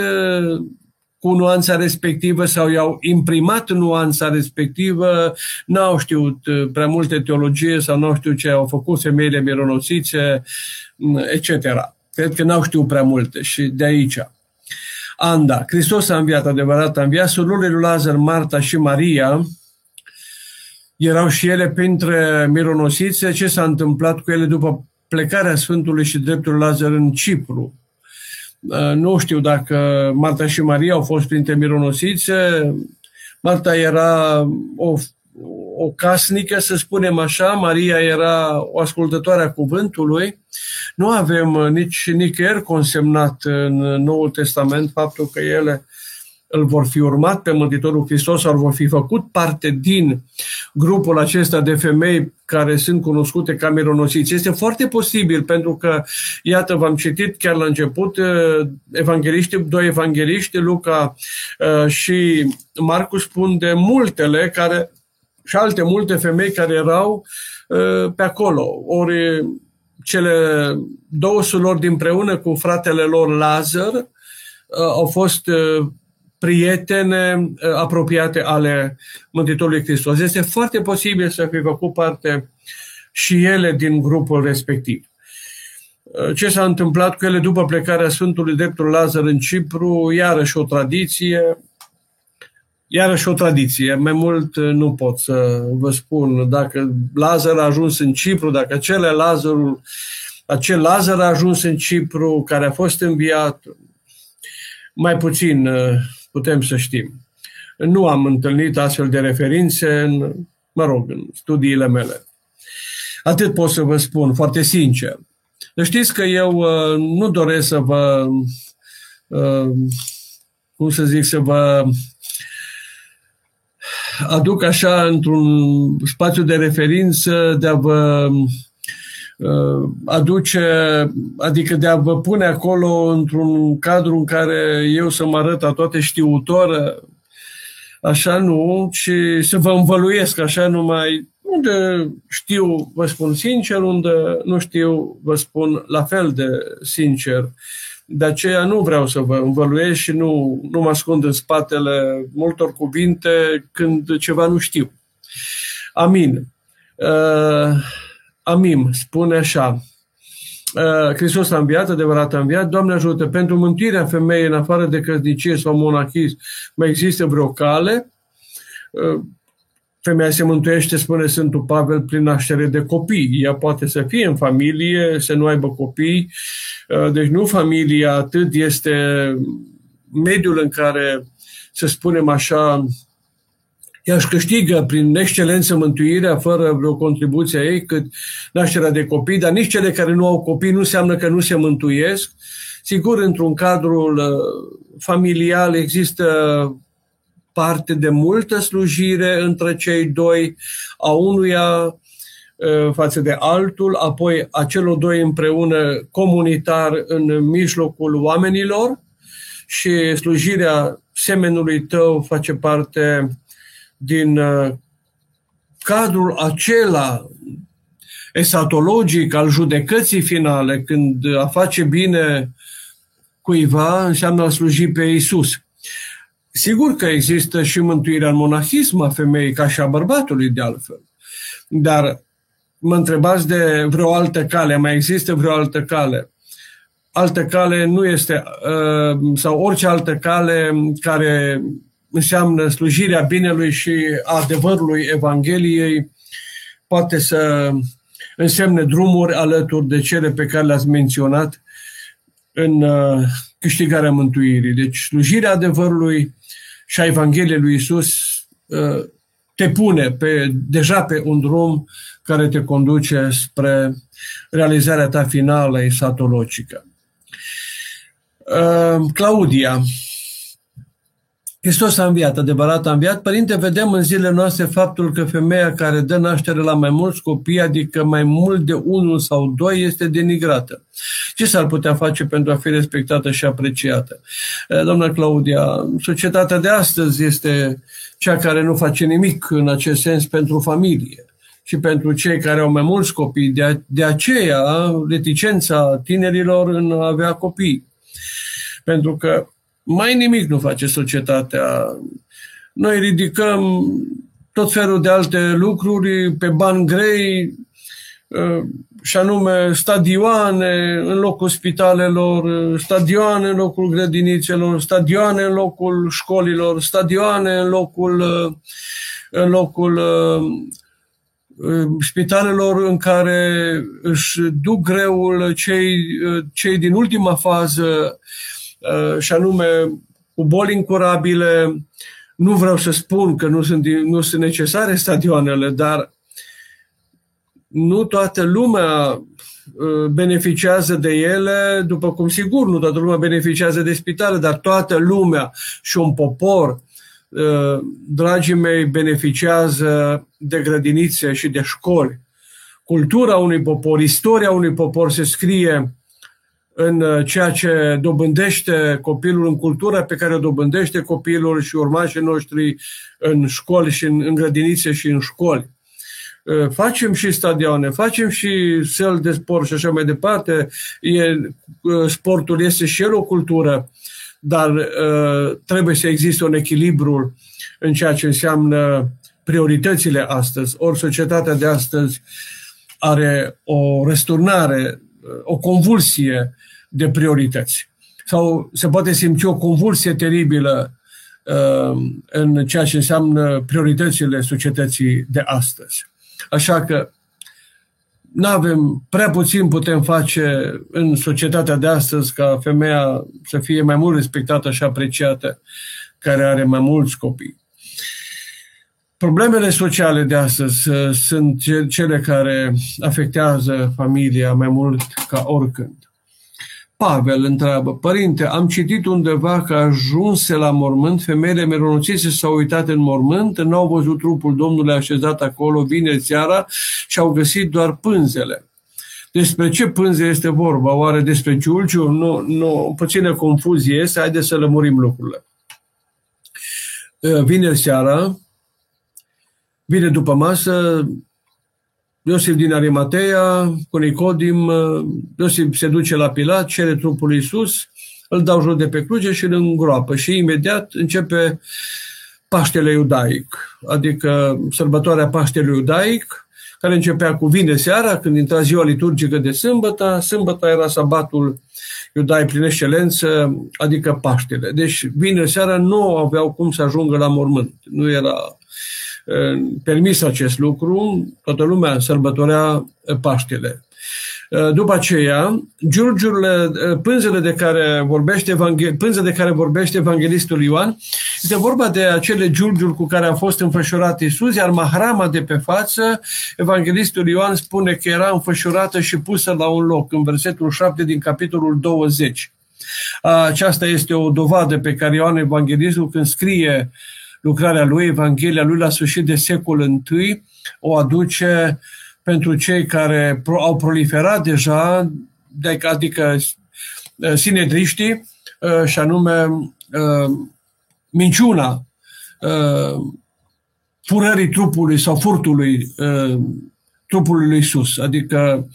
cu nuanța respectivă sau i-au imprimat nuanța respectivă, n-au știut prea multe teologie sau n-au știut ce au făcut femeile mironosițe, etc. Cred că n-au știut prea multe și de aici. Anda, Hristos a înviat, adevărat a înviat, surorile lui Lazar, Marta și Maria, erau și ele printre mironosițe. Ce s-a întâmplat cu ele după plecarea Sfântului și dreptul Lazar în Cipru? Uh, nu știu dacă Marta și Maria au fost printre mironosițe. Marta era o, o casnică, să spunem așa, Maria era o ascultătoare a cuvântului. Nu avem nici nicăieri consemnat în Noul Testament faptul că ele îl vor fi urmat pe Mântuitorul Hristos sau vor fi făcut parte din grupul acesta de femei care sunt cunoscute ca mironosiți. Este foarte posibil pentru că, iată, v-am citit chiar la început, uh, evangeliști, doi evangeliști, Luca uh, și Marcus spun de multele care și alte multe femei care erau uh, pe acolo. Ori cele două sulori din preună cu fratele lor Lazar, au fost prietene apropiate ale Mântuitorului Hristos. Este foarte posibil să fi făcut parte și ele din grupul respectiv. Ce s-a întâmplat cu ele după plecarea Sfântului Dreptul Lazar în Cipru, iarăși o tradiție, iarăși o tradiție. Mai mult nu pot să vă spun dacă Lazar a ajuns în Cipru, dacă acel Lazarul, acel Lazar a ajuns în Cipru, care a fost înviat, mai puțin putem să știm. Nu am întâlnit astfel de referințe în, mă rog, în studiile mele. Atât pot să vă spun, foarte sincer. Deci știți că eu uh, nu doresc să vă, uh, cum să zic, să vă aduc așa într-un spațiu de referință de a vă uh, aduce, adică de a vă pune acolo într-un cadru în care eu să mă arăt a toate știutoră, așa nu, ci să vă învăluiesc așa numai unde știu, vă spun sincer, unde nu știu, vă spun la fel de sincer. De aceea nu vreau să vă învăluiesc și nu, nu mă ascund în spatele multor cuvinte când ceva nu știu. Amin. Uh, amin. Spune așa. Uh, Hristos a înviat, adevărat a înviat. Doamne ajută, pentru mântuirea femeii în afară de căsnicie sau monachism, mai există vreo cale? Uh, Femeia se mântuiește, spune Sfântul Pavel, prin naștere de copii. Ea poate să fie în familie, să nu aibă copii. Uh, deci nu familia atât este mediul în care, să spunem așa, ea își câștigă prin excelență mântuirea fără vreo contribuție a ei, cât nașterea de copii, dar nici cele care nu au copii nu înseamnă că nu se mântuiesc. Sigur, într-un cadru uh, familial există parte de multă slujire între cei doi, a unuia față de altul, apoi a celor doi împreună comunitar în mijlocul oamenilor și slujirea semenului tău face parte din cadrul acela esatologic al judecății finale, când a face bine cuiva înseamnă a sluji pe Isus. Sigur că există și mântuirea în monahism a femeii, ca și a bărbatului de altfel. Dar mă întrebați de vreo altă cale, mai există vreo altă cale? Altă cale nu este, uh, sau orice altă cale care înseamnă slujirea binelui și adevărului Evangheliei, poate să însemne drumuri alături de cele pe care le-ați menționat în uh, câștigarea mântuirii. Deci slujirea adevărului și a Evangheliei lui Isus uh, te pune pe, deja pe un drum care te conduce spre realizarea ta finală esatologică. Uh, Claudia, Hristos a înviat, adevărat a înviat. Părinte, vedem în zilele noastre faptul că femeia care dă naștere la mai mulți copii, adică mai mult de unul sau doi, este denigrată. Ce s-ar putea face pentru a fi respectată și apreciată? Eh, doamna Claudia, societatea de astăzi este cea care nu face nimic în acest sens pentru familie și pentru cei care au mai mulți copii. De, de aceea, reticența tinerilor în a avea copii. Pentru că mai nimic nu face societatea. Noi ridicăm tot felul de alte lucruri pe bani grei, ă, și anume stadioane în locul spitalelor, stadioane în locul grădinițelor, stadioane în locul școlilor, stadioane în locul, ă, în locul ă, spitalelor în care își duc greul cei, cei din ultima fază Uh, și anume cu boli incurabile. Nu vreau să spun că nu sunt, nu sunt necesare stadioanele, dar nu toată lumea uh, beneficiază de ele, după cum sigur nu toată lumea beneficiază de spitale, dar toată lumea și un popor, uh, dragii mei, beneficiază de grădinițe și de școli. Cultura unui popor, istoria unui popor se scrie în uh, ceea ce dobândește copilul, în cultura pe care o dobândește copilul și urmașii noștri în școli și în, în grădinițe și în școli. Uh, facem și stadioane, facem și săl de sport și așa mai departe. E, uh, sportul este și el o cultură, dar uh, trebuie să existe un echilibru în ceea ce înseamnă prioritățile astăzi. Ori societatea de astăzi are o răsturnare, o convulsie de priorități. Sau se poate simți o convulsie teribilă uh, în ceea ce înseamnă prioritățile societății de astăzi. Așa că nu avem, prea puțin putem face în societatea de astăzi ca femeia să fie mai mult respectată și apreciată, care are mai mulți copii. Problemele sociale de astăzi uh, sunt cele care afectează familia mai mult ca oricând. Pavel întreabă, Părinte, am citit undeva că ajunse la mormânt, femeile meronoțise s-au uitat în mormânt, n-au văzut trupul Domnului așezat acolo vineri seara și au găsit doar pânzele. Despre ce pânze este vorba? Oare despre Giulgiu? Nu, nu, puțină confuzie este, haideți să lămurim lucrurile. Vineri seara, vine după masă, Iosif din Arimatea, cu Nicodim, Iosif se duce la Pilat, cere trupul lui Iisus, îl dau jos de pe cruce și îl îngroapă și imediat începe Paștele iudaic, adică sărbătoarea Paștelui iudaic, care începea cu vine seara, când intra ziua liturgică de sâmbătă. Sâmbătă era sabatul iudai prin excelență, adică Paștele. Deci vine seara nu aveau cum să ajungă la mormânt. Nu era permis acest lucru, toată lumea sărbătorea Paștele. După aceea, giurgiurile, pânzele de care vorbește, pânze de care vorbește Evanghelistul Ioan, este vorba de acele giurgiuri cu care a fost înfășurat Isus, iar mahrama de pe față, Evanghelistul Ioan spune că era înfășurată și pusă la un loc, în versetul 7 din capitolul 20. Aceasta este o dovadă pe care Ioan Evanghelistul, când scrie uh, lucrarea lui, Evanghelia lui la sfârșit de secol I, o aduce pentru cei care au proliferat deja, adică uh, sinedriștii, uh, și anume uh, minciuna furării trupului sau furtului trupului lui Isus. Adică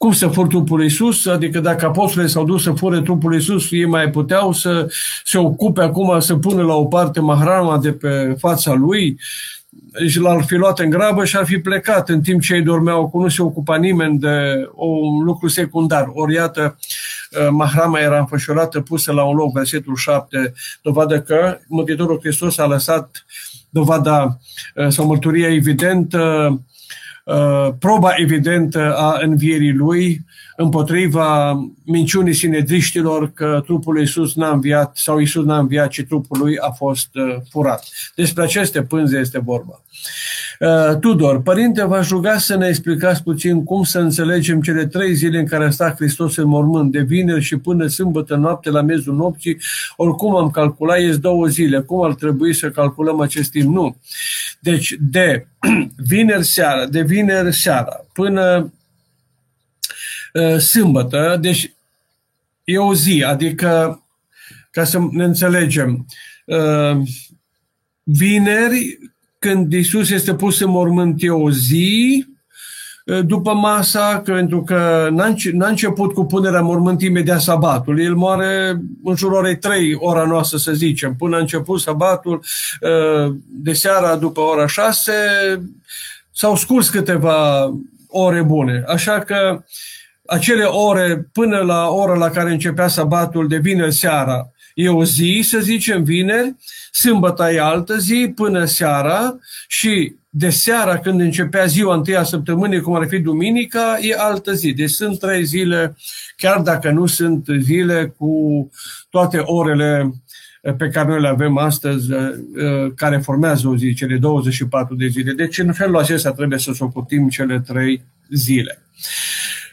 cum să fur trupul lui Iisus, adică dacă apostolii s-au dus să fure trupul lui Iisus, ei mai puteau să se ocupe acum să pună la o parte mahrama de pe fața lui, și l-ar fi luat în grabă și ar fi plecat în timp ce ei dormeau, cu nu se ocupa nimeni de un lucru secundar. Ori iată, uh, mahrama era înfășurată, pusă la un loc, versetul 7, dovadă că Mântuitorul Hristos a lăsat dovada uh, sau mărturia evidentă Uh, proba evidentă a învierii lui împotriva minciunii sinedriștilor că trupul lui Iisus n-a înviat sau Iisus n-a înviat, ci trupul lui a fost uh, furat. Despre aceste pânze este vorba. Uh, Tudor, părinte, v-aș ruga să ne explicați puțin cum să înțelegem cele trei zile în care a stat Hristos în mormânt, de vineri și până sâmbătă noapte la mezul nopții, oricum am calculat, ies două zile. Cum ar trebui să calculăm acest timp? Nu. Deci, de vineri seara, de vineri seara până uh, sâmbătă, deci e o zi, adică, ca să ne înțelegem, uh, vineri, când Isus este pus în mormânt, e o zi, după masa, că, pentru că n-a, început cu punerea mormânt imediat sabatul. El moare în jurul orei 3, ora noastră să zicem. Până a început sabatul, de seara după ora 6, s-au scurs câteva ore bune. Așa că acele ore până la ora la care începea sabatul de vineri seara, e o zi, să zicem vineri, sâmbătă e altă zi până seara și de seara când începea ziua întâia săptămânii, cum ar fi duminica, e altă zi. Deci sunt trei zile, chiar dacă nu sunt zile cu toate orele pe care noi le avem astăzi, uh, uh, care formează o zi, cele 24 de zile. Deci, în felul acesta trebuie să socotim cele trei zile.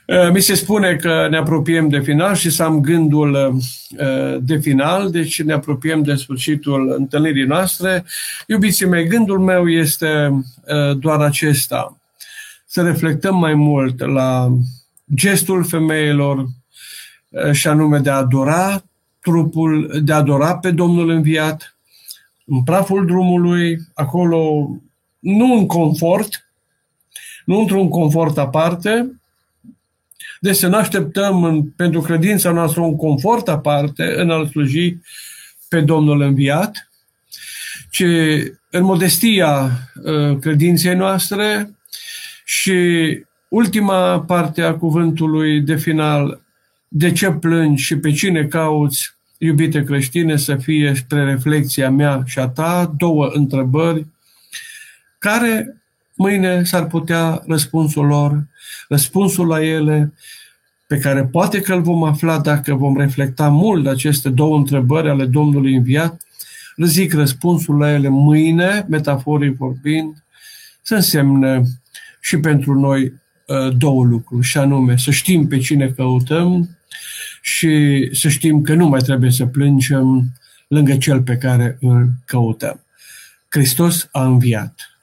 Uh, mi se spune că ne apropiem de final și să am gândul uh, de final, deci ne apropiem de sfârșitul întâlnirii noastre. Iubiții mei, gândul meu este uh, doar acesta, să reflectăm mai mult la gestul femeilor și anume de a adora trupul, de a adora pe Domnul înviat, în praful drumului, acolo, nu în confort, nu într-un confort aparte, Deci să ne așteptăm în, pentru credința noastră un confort aparte în a sluji pe Domnul înviat, ci în modestia uh, credinței noastre și ultima parte a cuvântului de final, de ce plângi și pe cine cauți, iubite creștine, să fie spre reflexia mea și a ta, două întrebări care mâine s-ar putea răspunsul lor, răspunsul la ele, pe care poate că îl vom afla dacă vom reflecta mult de aceste două întrebări ale Domnului înviat, le zic răspunsul la ele mâine, metaforii vorbind, să însemne și pentru noi uh, două lucruri, și anume să știm pe cine căutăm și să știm că nu mai trebuie să plângem lângă cel pe care îl căutăm. Hristos a înviat.